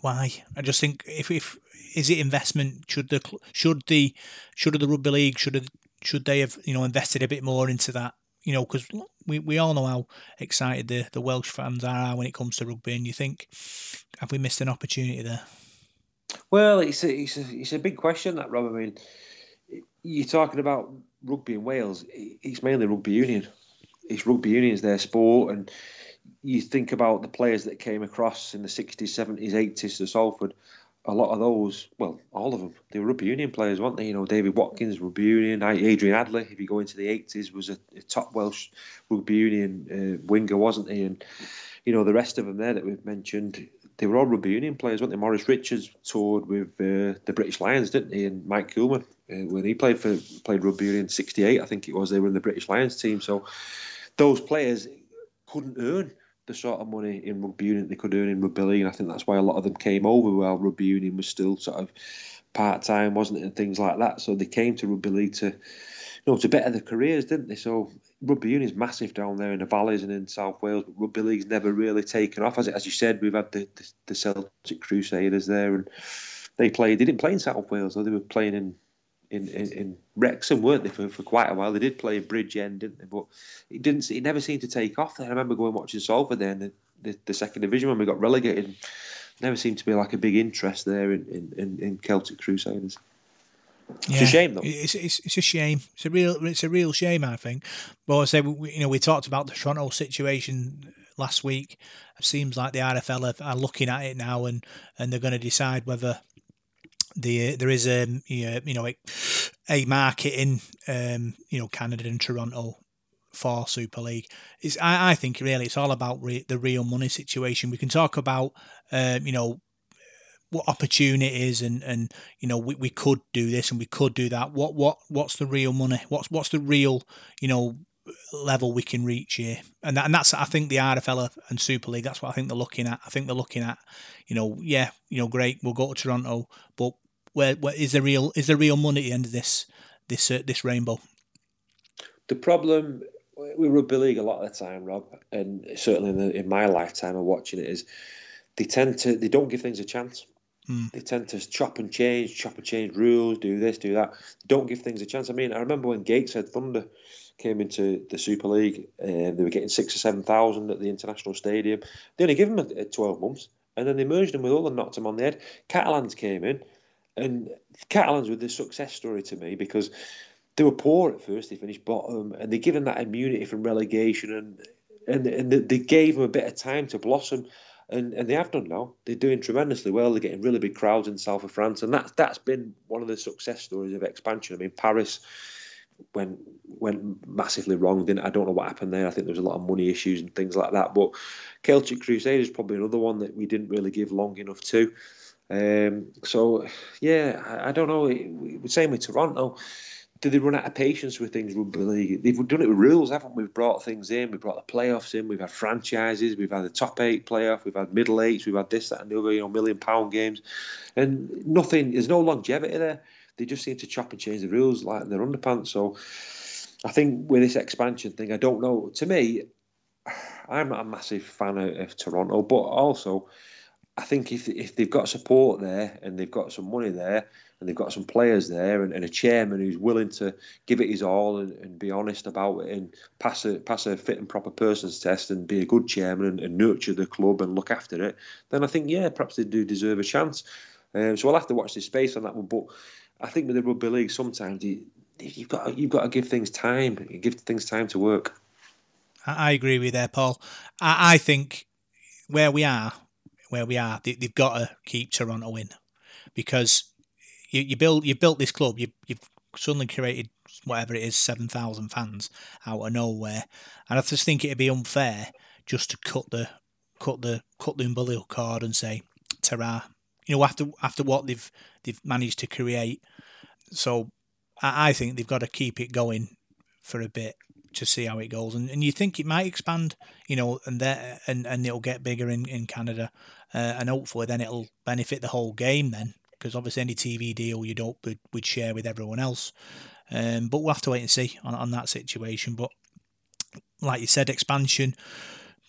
why? I just think if if is it investment? Should the should the should the rugby league should have, should they have you know invested a bit more into that? You know, because we, we all know how excited the, the Welsh fans are when it comes to rugby, and you think, have we missed an opportunity there? Well, it's a, it's a, it's a big question that Rob. I mean, you're talking about rugby in Wales. It's mainly rugby union. It's rugby union is their sport, and you think about the players that came across in the 60s, 70s, 80s to Salford. A lot of those, well, all of them, they were rugby union players, weren't they? You know, David Watkins, rugby union. Adrian Hadley, if you go into the 80s, was a, a top Welsh rugby union uh, winger, wasn't he? And you know, the rest of them there that we've mentioned, they were all rugby union players, weren't they? Maurice Richards toured with uh, the British Lions, didn't he? And Mike Coulman, uh, when he played for played rugby union '68, I think it was, they were in the British Lions team. So those players couldn't earn the sort of money in rugby union they could earn in rugby league, and I think that's why a lot of them came over while rugby union was still sort of part time, wasn't it, and things like that. So they came to rugby league to, you know, to better their careers, didn't they? So rugby union is massive down there in the valleys and in South Wales, but rugby league's never really taken off. As as you said, we've had the the, the Celtic Crusaders there, and they played. They didn't play in South Wales, though. They were playing in in, in, in Wrexham, weren't they, for, for quite a while? They did play in Bridgend, didn't they? But it didn't. It never seemed to take off. I remember going watching Salford there in the, the, the, second division when we got relegated. Never seemed to be like a big interest there in, in, in Celtic Crusaders. It's yeah, a shame, though. It's, it's, it's a shame. It's a real it's a real shame, I think. But I say, we, you know, we talked about the Toronto situation last week. It seems like the RFL are, are looking at it now, and, and they're going to decide whether the there is a you know a, a market in um, you know Canada and Toronto for Super League. It's I, I think really it's all about re, the real money situation. We can talk about um, you know what opportunities and and you know we, we could do this and we could do that. What what what's the real money? What's what's the real you know level we can reach here, and that, and that's I think the RFL and Super League. That's what I think they're looking at. I think they're looking at, you know, yeah, you know, great, we'll go to Toronto, but where, where is the real is the real money at the end of this this uh, this rainbow? The problem with rugby league a lot of the time, Rob, and certainly in, the, in my lifetime of watching it is they tend to they don't give things a chance. Mm. They tend to chop and change, chop and change rules, do this, do that. Don't give things a chance. I mean, I remember when Gateshead Thunder came into the Super League and they were getting six or seven thousand at the International Stadium. They only give them a, a twelve months, and then they merged them with all and knocked them on the head. Catalans came in and Catalans were the success story to me because they were poor at first. They finished bottom, and they given that immunity from relegation, and and and they gave them a bit of time to blossom, and and they have done now. They're doing tremendously well. They're getting really big crowds in south of France, and that's that's been one of the success stories of expansion. I mean, Paris went went massively wrong. Didn't I don't know what happened there. I think there was a lot of money issues and things like that. But Celtic Crusaders is probably another one that we didn't really give long enough to. Um, so, yeah, I, I don't know. Saying with Toronto, do they run out of patience with things rugby league? They've done it with rules, haven't we? We've brought things in, we've brought the playoffs in, we've had franchises, we've had the top eight playoff, we've had middle eights, we've had this, that, and the other, you know, million pound games, and nothing. There's no longevity there. They just seem to chop and change the rules like their underpants. So, I think with this expansion thing, I don't know. To me, (sighs) I'm not a massive fan of, of Toronto, but also I think if if they've got support there and they've got some money there and they've got some players there and, and a chairman who's willing to give it his all and, and, be honest about it and pass a pass a fit and proper person's test and be a good chairman and, and nurture the club and look after it, then I think yeah, perhaps they do deserve a chance. Um, so I'll have to watch this space on that one. But I think with the rugby league, sometimes you, you've got to, you've got to give things time, give things time to work. I agree with you there, Paul. I, I think where we are where we are, they, have got to keep Toronto in because you, you build you built this club. You, you've suddenly created whatever it is, seven thousand fans out of nowhere, and I just think it'd be unfair just to cut the cut the cut the umbilical cord and say Tara. You know, after after what they've they've managed to create, so I, I think they've got to keep it going for a bit to see how it goes. And, and you think it might expand, you know, and there and, and it'll get bigger in in Canada, uh, and hopefully then it'll benefit the whole game then, because obviously any TV deal you don't would, would share with everyone else. Um, but we'll have to wait and see on, on that situation. But like you said, expansion.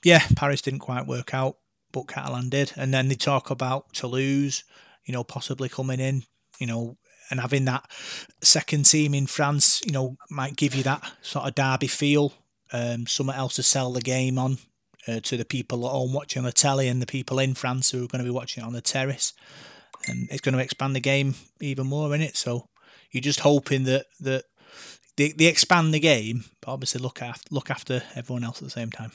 Yeah, Paris didn't quite work out, but Catalan did. And then they talk about Toulouse, you know, possibly coming in, you know, and having that second team in France, you know, might give you that sort of derby feel. Um, something else to sell the game on uh, to the people at home watching on the telly and the people in France who are going to be watching it on the terrace. And it's going to expand the game even more in it. So you're just hoping that that they, they expand the game, but obviously look after look after everyone else at the same time.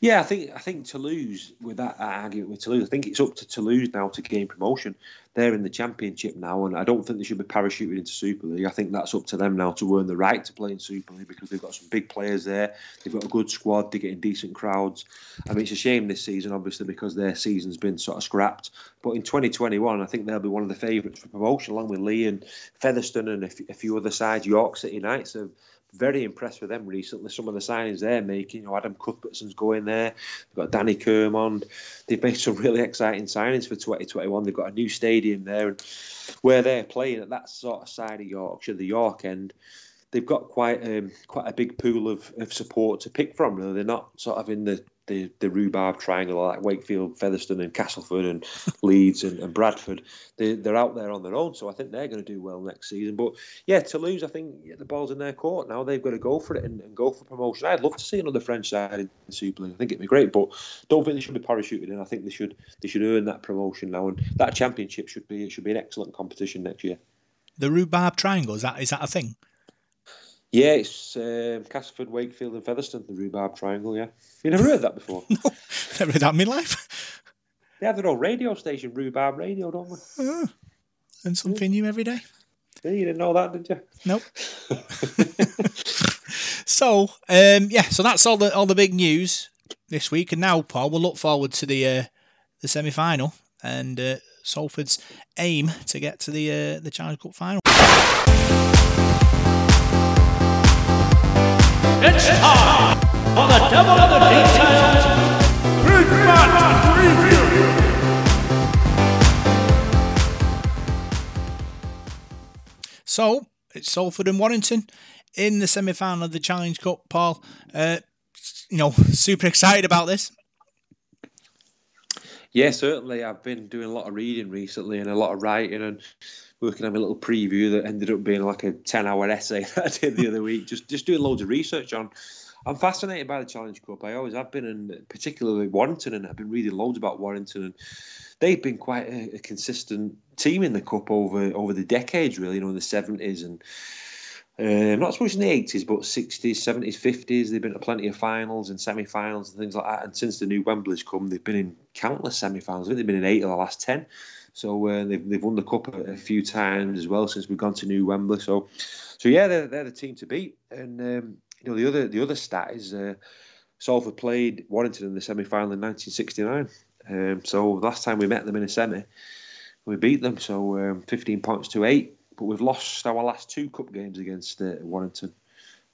Yeah, I think I think Toulouse with that argument with Toulouse, I think it's up to Toulouse now to gain promotion. They're in the championship now, and I don't think they should be parachuted into Super League. I think that's up to them now to earn the right to play in Super League because they've got some big players there. They've got a good squad. They're getting decent crowds. I mean, it's a shame this season, obviously, because their season's been sort of scrapped. But in 2021, I think they'll be one of the favourites for promotion, along with Leigh and Featherstone and a few other sides. York City Knights have very impressed with them recently. Some of the signings they're making, you know, Adam Cuthbertson's going there. They've got Danny Kirmond. They've made some really exciting signings for 2021. They've got a new stadium there, and where they're playing at that sort of side of Yorkshire, the York end. They've got quite um, quite a big pool of, of support to pick from. Really. They're not sort of in the the, the rhubarb triangle like Wakefield, Featherstone, and Castleford, and (laughs) Leeds and, and Bradford. They, they're out there on their own, so I think they're going to do well next season. But yeah, Toulouse, I think yeah, the ball's in their court now. They've got to go for it and, and, go for promotion. I'd love to see another French side in the Super League. I think it'd be great, but don't think they should be parachuted in. I think they should they should earn that promotion now, and that championship should be it should be an excellent competition next year. The rhubarb triangle is that is that a thing? Yeah, it's um, Castleford, Wakefield, and Featherstone, the rhubarb triangle. Yeah, you never heard that before? (laughs) no, never heard that in my life. They have their own radio station, Rhubarb Radio, don't they? Oh, and something new every day. Yeah, you didn't know that, did you? Nope. (laughs) (laughs) so, um, yeah, so that's all the all the big news this week, and now, Paul, we'll look forward to the uh, the semi final and uh, Salford's aim to get to the uh, the Challenge Cup final. It's time for the Devil of the Details Big Match Preview. So it's Salford and Warrington in the semi-final of the Challenge Cup. Paul, uh, you know, (laughs) super excited about this. Yeah, certainly. I've been doing a lot of reading recently and a lot of writing and working on a little preview that ended up being like a 10 hour essay (laughs) that I did the other week, just just doing loads of research on. I'm fascinated by the Challenge Cup. I always have been, and particularly Warrington, and I've been reading loads about Warrington. And they've been quite a, a consistent team in the cup over over the decades, really. You know, in the 70s and um, not so much in the 80s, but 60s, 70s, 50s. They've been to plenty of finals and semi finals and things like that. And since the new Wembley's come, they've been in countless semi finals. I think they've been in eight of the last 10. So uh, they've, they've won the cup a, a, few times as well since we've gone to New Wembley. So, so yeah, they're, they're the team to beat. And um, you know the other the other stat is uh, Salford played Warrington in the semi final in 1969. Um, so last time we met them in a semi, we beat them. So um, 15 points to eight. But we've lost our last two cup games against uh, Warrington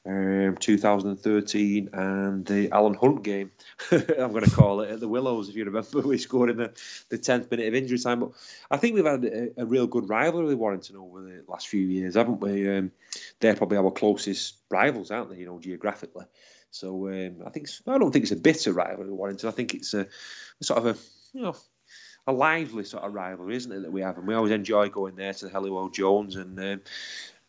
um, 2013 and the Alan Hunt game, (laughs) I'm going to call it, at the Willows, if you remember, (laughs) we scored in the, the 10th minute of injury time. But I think we've had a, a real good rivalry with Warrington over the last few years, haven't we? Um, they're probably our closest rivals, aren't they, you know, geographically. So um, I think I don't think it's a bitter rivalry with Warrington. I think it's a, a sort of a, you know, a lively sort of rivalry, isn't it, that we have? And we always enjoy going there to the Halliwell Jones and um,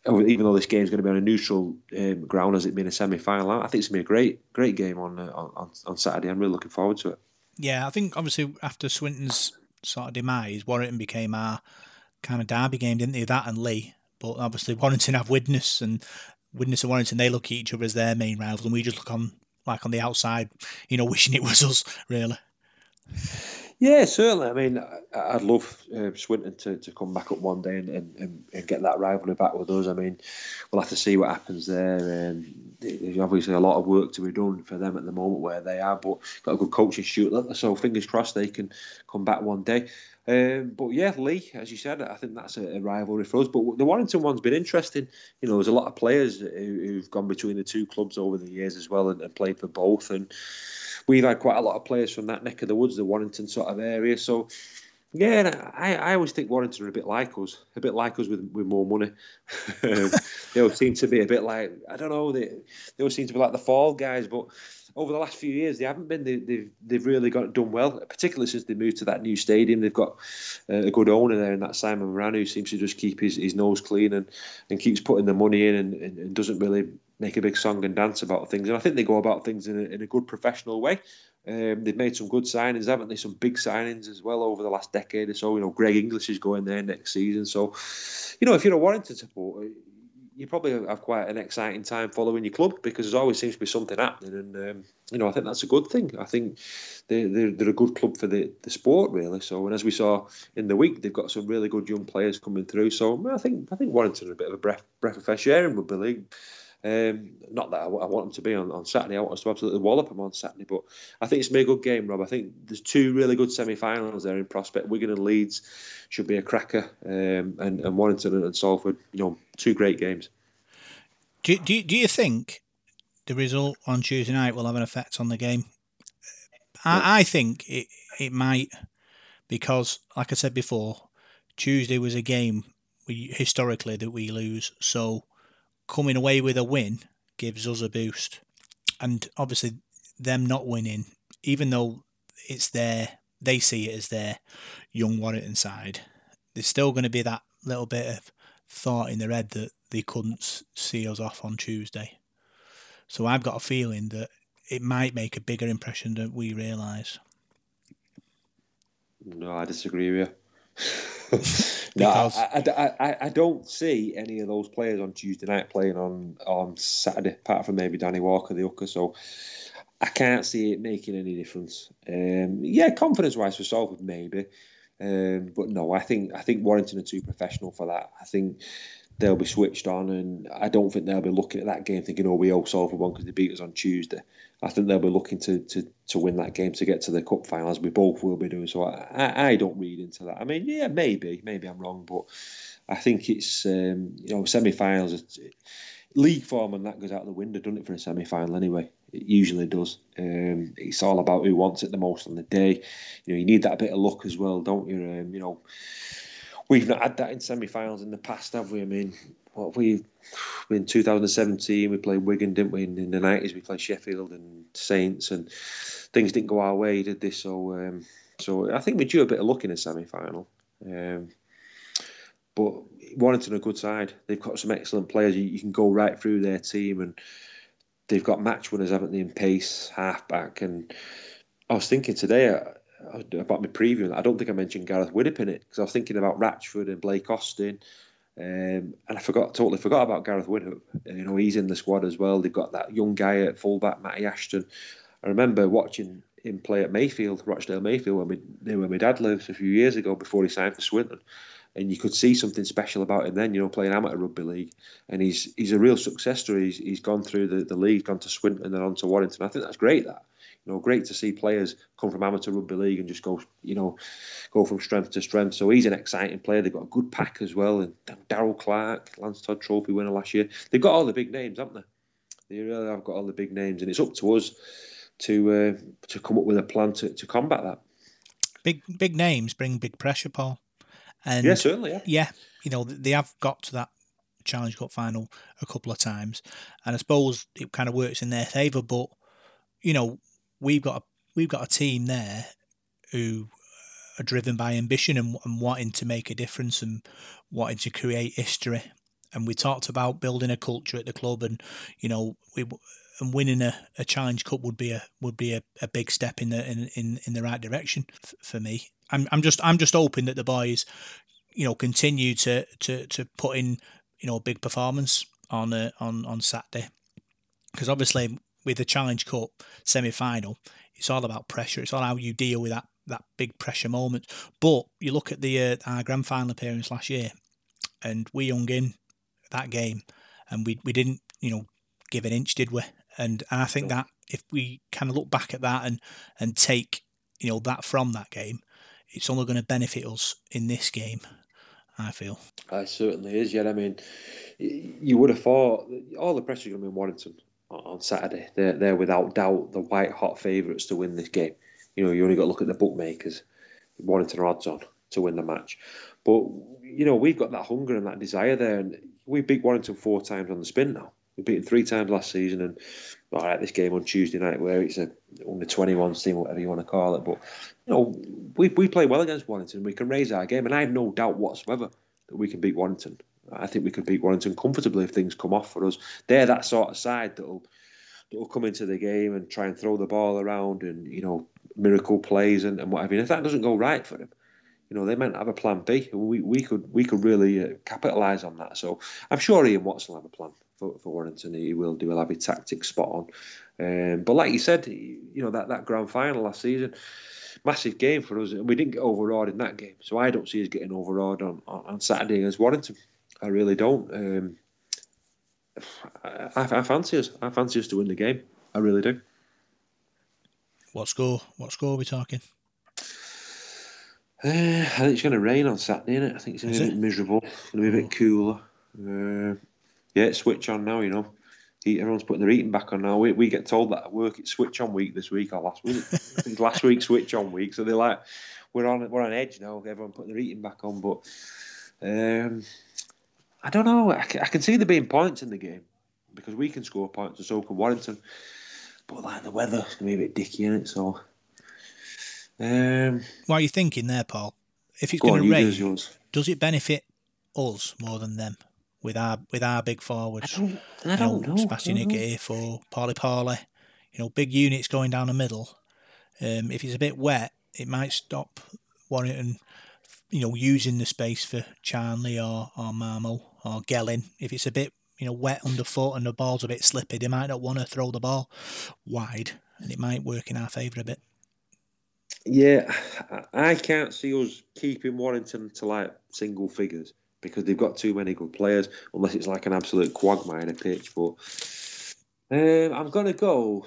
Oh, even though this game's going to be on a neutral um, ground as it being a semi-final, I think it's going to be a great, great game on, uh, on on Saturday. I'm really looking forward to it. Yeah, I think obviously after Swinton's sort of demise, Warrington became our kind of derby game, didn't they? That and Leigh, but obviously Warrington have Widnes and Widnes and Warrington they look at each other as their main rivals, and we just look on like on the outside, you know, (laughs) wishing it was us really. Yeah, certainly. I mean, I'd love uh, Swinton to, to come back up one day and, and, and, and get that rivalry back with us. I mean, we'll have to see what happens there. Um, there's obviously a lot of work to be done for them at the moment where they are, but got a good coaching shoot. So fingers crossed they can come back one day. Um, but yeah, Leigh, as you said, I think that's a, a, rivalry for us. But the Warrington one's been interesting. You know, there's a lot of players who, who've gone between the two clubs over the years as well and, and played for both. And we've had quite a lot of players from that neck of the woods, the Warrington sort of area. So yeah, I, I always think Warrington are a bit like us, a bit like us with, with more money. (laughs) they all seem to be a bit like I don't know. They they all seem to be like the fall guys, but over the last few years they haven't been. They, have they've, they've really got done well, particularly since they moved to that new stadium. They've got uh, a good owner there, and that Simon Moran who seems to just keep his, his nose clean and, and keeps putting the money in and, and, and doesn't really make a big song and dance about things. And I think they go about things in a, in a good professional way. Um, they've made some good signings, haven't they? Some big signings as well over the last decade or so. You know, Greg Inglis is going there next season. So, you know, if you're a Warrington supporter, you probably have quite an exciting time following your club because there always seems to be something happening, and um, you know I think that's a good thing. I think they're, they're, they're, a good club for the, the sport really. So and as we saw in the week, they've got some really good young players coming through. So I think I think Warrington are a bit of a breath breath of fresh air in rugby league. Um, not that I, I, want them to be on, on Saturday. I want us to absolutely wallop them on Saturday. But I think it's going to be a good game, Rob. I think there's two really good semi-finals there in prospect. Wigan and Leeds should be a cracker, um, and, and Warrington and Salford. You know, two great games. Do, do, do you think the result on Tuesday night will have an effect on the game? I, I think it it might because, like I said before, Tuesday was a game we historically that we lose. So coming away with a win gives us a boost. And obviously, them not winning, even though it's their, they see it as their young Warrington side, there's still going to be that little bit of thought in their head that they couldn't see us off on Tuesday. So I've got a feeling that it might make a bigger impression than we realise. No, I disagree with you. (laughs) no, I, I, I, I, don't see any of those players on Tuesday night playing on, on Saturday, apart from maybe Danny Walker, the hooker. So I can't see it making any difference. Um, yeah, confidence wise for Salford, maybe. Um, but no, I think I think Warrington are too professional for that. I think they'll be switched on, and I don't think they'll be looking at that game thinking, "Oh, we owe Salford one because they beat us on Tuesday." I think they'll be looking to, to, to win that game to get to the cup final, as we both will be doing. So I, I don't read into that. I mean, yeah, maybe, maybe I'm wrong, but I think it's um, you know semi-finals, league form, and that goes out the window, doesn't it, for a semi-final anyway? It usually does. Um, it's all about who wants it the most on the day. You know, you need that bit of luck as well, don't you? Um, you know, we've not had that in semi-finals in the past, have we? I mean, what we in 2017 we played Wigan, didn't we? In, in the 90s we played Sheffield and Saints, and things didn't go our way, did they? So, um, so I think we drew a bit of luck in a semi-final. Um, but Warrington are a good side. They've got some excellent players. You, you, can go right through their team, and they've got match winners, haven't they? In pace, halfback, and I was thinking today about my preview. I don't think I mentioned Gareth Widdop in it because I was thinking about Ratchford and Blake Austin. Um, and I forgot, totally forgot about Gareth Widdop. You know, he's in the squad as well. They've got that young guy at fullback, Matty Ashton. I remember watching him play at Mayfield, Rochdale Mayfield, when we, where my dad lived a few years ago before he signed for Swinton. And you could see something special about him then, you know, playing amateur rugby league. And he's he's a real success story. He's, he's gone through the, the league, gone to Swinton and then on to Warrington. I think that's great, that you know, great to see players come from amateur rugby league and just go, you know, go from strength to strength. So he's an exciting player. They've got a good pack as well, and Daryl Clark, Lance Todd Trophy winner last year. They've got all the big names, haven't they? They really have got all the big names, and it's up to us to uh, to come up with a plan to, to combat that. Big big names bring big pressure, Paul. And yeah, certainly. Yeah. yeah, you know they have got to that Challenge Cup final a couple of times, and I suppose it kind of works in their favour. But you know, we've got a, we've got a team there who are driven by ambition and, and wanting to make a difference and wanting to create history. And we talked about building a culture at the club, and you know, we and winning a, a challenge cup would be a would be a, a big step in the in, in, in the right direction f- for me. I'm I'm just I'm just hoping that the boys, you know, continue to to to put in you know a big performance on uh, on on Saturday, because obviously with the Challenge Cup semi final, it's all about pressure. It's all how you deal with that that big pressure moment. But you look at the uh, our grand final appearance last year, and we hung in that game, and we we didn't you know give an inch, did we? And and I think that if we kind of look back at that and and take you know that from that game, it's only going to benefit us in this game. I feel. It certainly is. Yeah, I mean, you would have thought all the pressure going to be on Warrington on on Saturday. They're, they're without doubt the white hot favourites to win this game. You know, you only got to look at the bookmakers. Warrington are odds on to win the match, but you know we've got that hunger and that desire there, and we beat Warrington four times on the spin now. We beat them three times last season, and all right, this game on Tuesday night where it's a under twenty one team, whatever you want to call it, but you know we we play well against Warrington. We can raise our game, and I have no doubt whatsoever that we can beat Warrington. I think we can beat Warrington comfortably if things come off for us. They're that sort of side that'll that'll come into the game and try and throw the ball around and you know miracle plays and, and whatever. And if that doesn't go right for them, you know they might have a plan B. We we could we could really uh, capitalise on that. So I'm sure Ian Watson will have a plan for, for Warrington. He will do. He'll have his tactics spot on. Um, but like you said, you know that that grand final last season. Massive game for us, and we didn't get overawed in that game. So I don't see us getting overawed on, on, on Saturday against Warrington. I really don't. Um, I, I fancy us. I fancy us to win the game. I really do. What score? What score are we talking? Uh, I think it's going to rain on Saturday, isn't it? I think it's going to be a it? bit miserable. It's going to be a bit cooler. Uh, yeah, switch on now, you know. Everyone's putting their eating back on now. We, we get told that at work it's switch on week this week or last week. (laughs) I think it's last week switch on week. So they're like, we're on we're on edge now. Everyone putting their eating back on. But um, I don't know. I can, I can see there being points in the game because we can score points and so can Warrington. But like the weather's going to be a bit dicky in it. So um, What are you thinking there, Paul? If it's go gonna you rain, do as yours. does it benefit us more than them with our with our big I forwards? don't, I you don't know. Sebastine I don't know. For Pauli Pauli, you know, big units going down the middle. Um, if it's a bit wet, it might stop Warrington, you know, using the space for Charnley or, or Mamo or Gelling. If it's a bit, you know, wet underfoot and the ball's a bit slippy, they might not want to throw the ball wide and it might work in our favour a bit. Yeah, I- I can't see us keeping Warrington to like single figures because they've got too many good players, unless it's like an absolute quagmire in a pitch. But um, I'm going to go.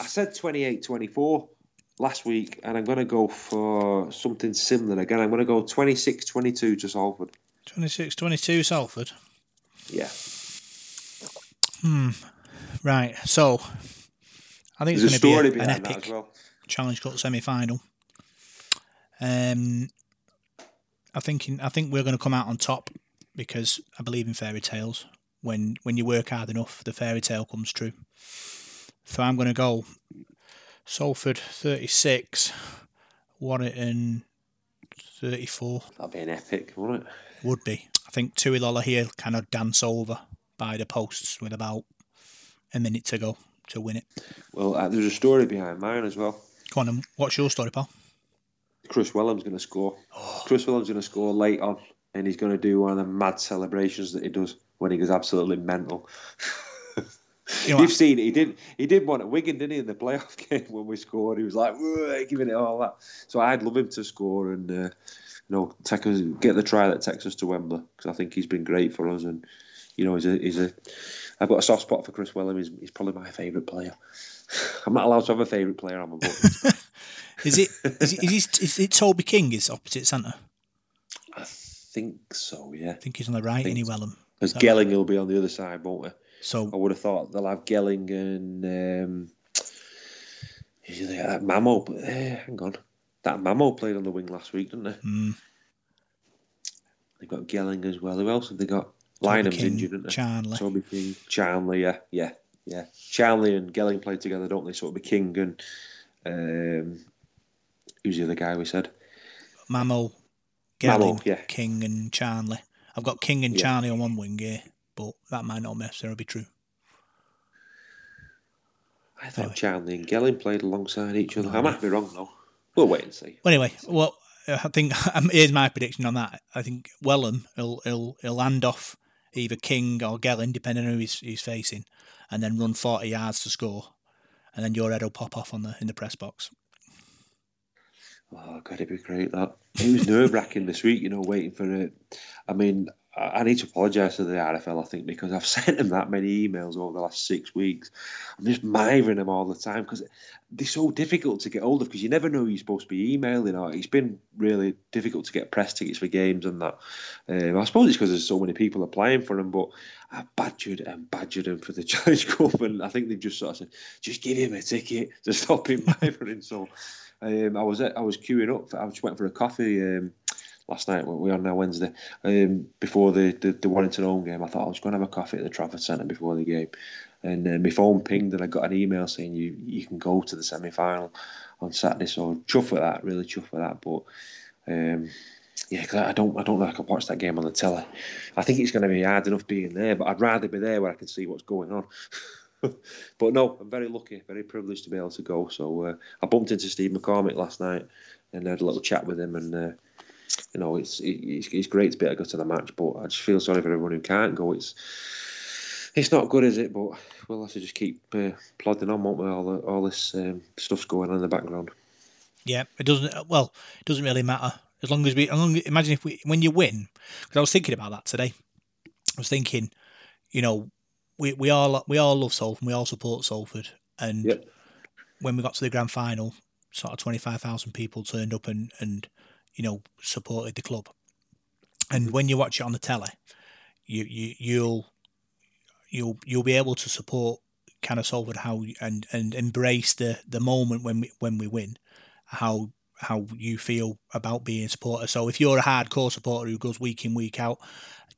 I said 28 24 last week, and I'm going to go for something similar again. I'm going to go 26 22 to Salford. 26 22 Salford. Yeah. Hmm. Right, so I think There's it's going to be a, an epic well. Challenge Cup semi final. Um, I think in, I think we're going to come out on top because I believe in fairy tales. When when you work hard enough, the fairy tale comes true. So I'm going to go Salford thirty six, Warrington thirty four That'll be an epic, won't it? would be. I think Tui Lolohea kind of dance over by the posts with about a minute to go to win it. Well, uh, there's a story behind mine as well. Go on, and what's your story, pal? Kris Welham's going to score. Kris Welham's going to score late on, and he's going to do one of the mad celebrations that he does when he goes absolutely mental. (laughs) You know, You've seen it. He did. He did one at Wigan, didn't he, in the playoff (laughs) game when we scored? He was like giving it all that. So I'd love him to score and uh, you know take us get the try that takes us to Wembley because I think he's been great for us and you know he's a he's a. I've got a soft spot for Kris Welham. He's, he's probably my favourite player. (laughs) I'm not allowed to have a favourite player on my book. Is it is it, is it, is it Toby King is opposite centre? I think so. Yeah. I think he's on the right, Think any so. Welham. Because Gelling will be on the other side, won't he? I would have thought they'll have Gelling and um, that Mamo. But eh, hang on, that Mamo played on the wing last week, didn't they? mm, They've got Gelling as well. Who else have they got? Lynham's injured, isn't they? Charnley. Toby King, Charnley, yeah, yeah, yeah. Charnley and Gelling played together, don't they? So it'll be King and um, who's the other guy we said? Mamo, Mamo, Gelling, yeah. King and Charnley. I've got King and Yeah. Charnley on one wing here, but that might not necessarily be true. I thought Anyway. Charnley and Gelling played alongside each other. I might be wrong though. We'll wait and see. Well, anyway, well, I think (laughs) um, here's my prediction on that. I think Welham will he'll, he'll land off either King or Gelling, depending on who he's, he's facing, and then run 40 yards to score, and then your head will pop off on the in the press box. Oh God, it'd be great that. It was nerve wracking this week, you know, waiting for it. I mean, I need to apologise to the RFL, I think, because I've (laughs) sent them that many emails over the last six weeks. I'm just mithering them all the time because they're so difficult to get hold of because you never know who you're supposed to be emailing. Or it's been really difficult to get press tickets for games and that. Um, I suppose it's because there's so many people applying for them, but I badgered and badgered them for the (laughs) Challenge Cup, and I think they've just sort of said, just give him a ticket to stop him (laughs) mithering. So um, I was I was queuing up. For, I just went for a coffee. Um, last night. We are now Wednesday. Um, before the, the the Warrington home game, I thought I was going to have a coffee at the Trafford Centre before the game, and uh, my phone pinged and I got an email saying you you can go to the semi final on Saturday. So chuff with that, really chuff with that. But um, yeah, 'cause I don't I don't know if I can watch that game on the telly. I think it's going to be hard enough being there, but I'd rather be there where I can see what's going on. (laughs) (laughs) but no, I'm very lucky, very privileged to be able to go. So uh, I bumped into Steve McCormack last night and had a little chat with him and. Uh, you know, it's, it's it's great to be able to go to the match, but I just feel sorry for everyone who can't go. It's it's not good, is it? But we'll have to just keep uh, plodding on, won't we? All all this um, stuff's going on in the background. Yeah, it doesn't. Well, it doesn't really matter as long as we. As long, imagine if we when you win. Because I was thinking about that today. I was thinking, you know, we we all we all love Salford. We all support Salford, and Yep. when we got to the grand final, sort of twenty five thousand people turned up and and you know supported the club. And when you watch it on the telly, you you you'll you'll you'll be able to support kind of Salford how and and embrace the the moment when we when we win, how how you feel about being a supporter. So if you're a hardcore supporter who goes week in week out,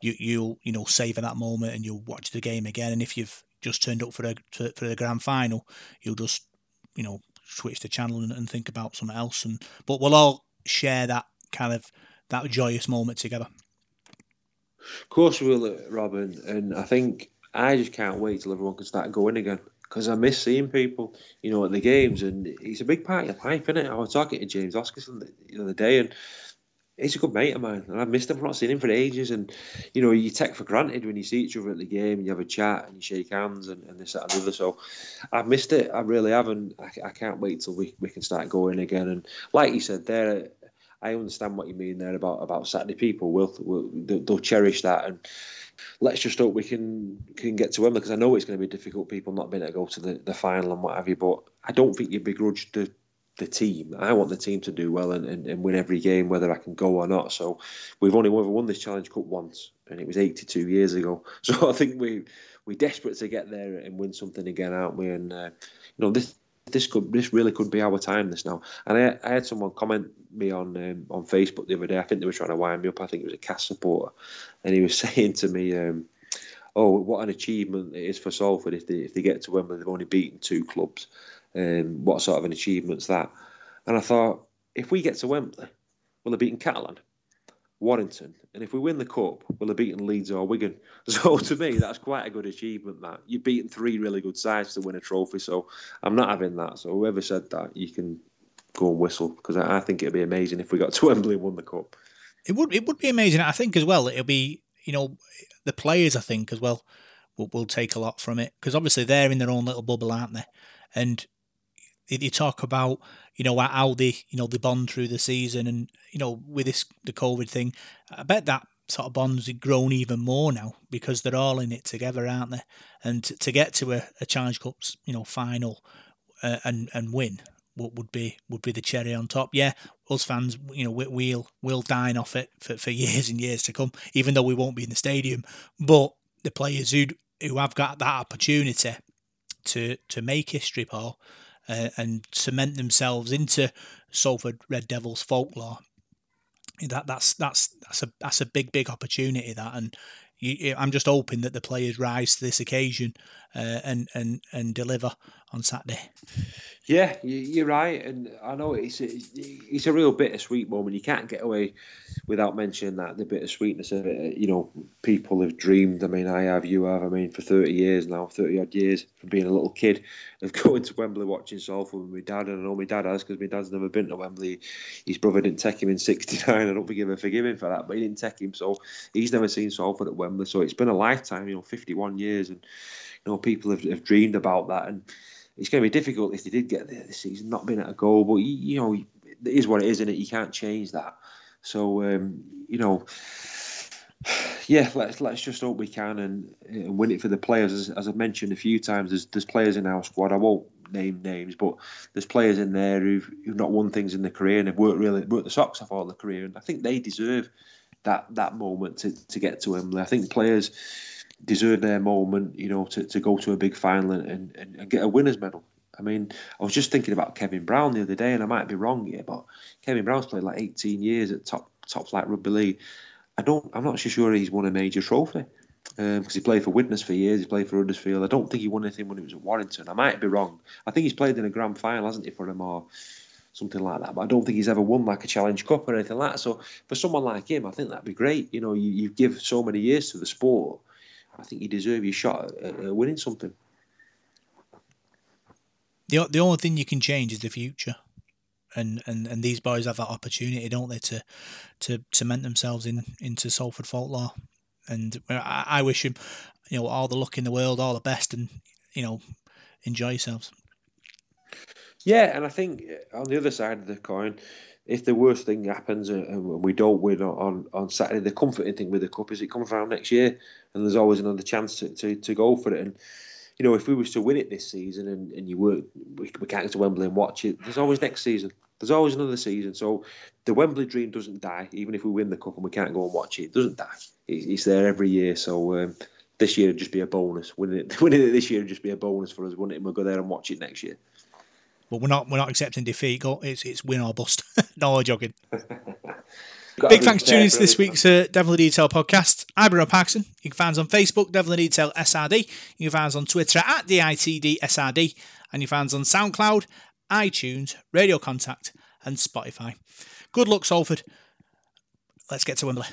you you'll you know savor that moment and you'll watch the game again. And if you've just turned up for to, for the grand final, you'll just you know switch the channel and, and think about something else. And but we'll all share that kind of that joyous moment together. Of course we will, uh, Robin, and I think I just can't wait till everyone can start going again because I miss seeing people, you know, at the games, and he's a big part of your life, isn't it? I was talking to James Oscarson the, the other day, and he's a good mate of mine, and I've missed him. I've not seen him for ages, and you know, you take for granted when you see each other at the game, and you have a chat, and you shake hands, and, and this, that, and the other. So, I've missed it. I really haven't. I, I can't wait till we, we can start going again. And like you said, there, I understand what you mean there about about Saturday. People will, will they'll, they'll cherish that, and let's just hope we can can get to Wembley because I know it's going to be difficult. People not being able to go to the, the final and what have you, but I don't think you begrudge the the team. I want the team to do well and, and, and win every game, whether I can go or not. So we've only ever won this Challenge Cup once, and it was 82 years ago. (laughs) So I think we we're desperate to get there and win something again, aren't we? And uh, you know this. This could, this really could be our time. This now, and I, I had someone comment me on um, on Facebook the other day. I think they were trying to wind me up. I think it was a Cas supporter, and he was (laughs) saying to me, um, "Oh, what an achievement it is for Salford if they if they get to Wembley. They've only beaten two clubs. Um, what sort of an achievement's that?" And I thought, if we get to Wembley, we'll have beaten Catalan, Warrington, and if we win the cup, we'll have beaten Leeds or Wigan. (laughs) So to me, that's quite a good achievement. That you've beaten three really good sides to win a trophy. So I'm not having that. So whoever said that, you can go and whistle because I, I think it'd be amazing if we got (laughs) to Wembley and won the cup. It would it would be amazing. I think as well. It'll be you know the players. I think as well will will take a lot from it because obviously they're in their own little bubble, aren't they? And you talk about you know how they you know they bond through the season and you know with this the COVID thing. I bet that sort of bonds have grown even more now because they're all in it together, aren't they? And to, to get to a, a Challenge Cup you know final uh, and and win would, would be would be the cherry on top. Yeah, us fans, you know, we, we'll we'll dine off it for, for (laughs) years and years to come, even though we won't be in the stadium. But the players who who have got that opportunity to to make history, Paul, uh, and cement themselves into Salford Red Devils folklore. That that's that's that's a that's a big big opportunity. That and you, I'm just hoping that the players rise to this occasion uh, and and and deliver on Saturday. Yeah, you- you're right, and I know it's it's it's a real bittersweet moment. You can't get away without mentioning that the bittersweetness of it. You know, people have dreamed. I mean, I have, you have. I mean, for thirty years now, thirty odd years from being a little kid, of (laughs) going to Wembley watching Salford with my dad. And I know my dad has because my dad's never been to Wembley. His brother didn't take him in '69. I don't think ever forgive him for that, but he didn't take him, so he's never seen Salford at Wembley. So it's been a lifetime. You know, 51 years, and you know, people have, have dreamed about that and it's going to be difficult if they did get there this season, not being at a goal. But you, you know, it is what it is, and it you can't change that. So um, you know, yeah, let's let's just hope we can and, and win it for the players. As, as I've mentioned a few times, there's there's players in our squad. I won't name names, but there's players in there who've, who've not won things in their career and have worked really worked the socks off all their career, and I think they deserve that that moment to, to get to Wembley. I think players deserve their moment, you know, to, to go to a big final and, and, and get a winner's medal. I mean, I was just thinking about Kevin Brown the other day, and I might be wrong here, but Kevin Brown's played like 18 years at top top flight rugby league. I don't, I'm not so sure he's won a major trophy because um, he played for Widnes for years. He played for Huddersfield. I don't think he won anything when he was at Warrington. I might be wrong. I think he's played in a grand final, hasn't he, for him or something like that. But I don't think he's ever won like a Challenge Cup or anything like that. So for someone like him, I think that'd be great. You know, you, you give so many years to the sport. I think you deserve your shot at, at winning something. The the only thing you can change is the future. And, and, and these boys have that opportunity, don't they, to to cement themselves in into Salford folklore. And I, I wish him, you know, all the luck in the world, all the best, and you know, enjoy yourselves. Yeah, and I think uh, on the other side of the coin, if the worst thing happens and we don't win on, on Saturday, the comforting thing with the cup is it comes around next year, and there's always another chance to, to, to go for it. And you know, if we was to win it this season and, and you were we, we can't get to Wembley and watch it, there's always next season. There's always another season. So the Wembley dream doesn't die, even if we win the cup and we can't go and watch it. It doesn't die. It's there every year. So um, this year would just be a bonus. Winning it, (laughs) winning it this year would just be a bonus for us, wouldn't it? And we'll go there and watch it next year. But we're not we're not accepting defeat. Go, it's it's win or bust. (laughs) no, I'm joking. (laughs) Big thanks for tuning into this week's uh, Devil in Detail podcast. I'm Bruno Parkinson. You can find us on Facebook, Devil in Detail SRD. You can find us on Twitter at the ITD SRD. And you can find us on SoundCloud, iTunes, Radio Contact, and Spotify. Good luck, Salford. Let's get to Wembley.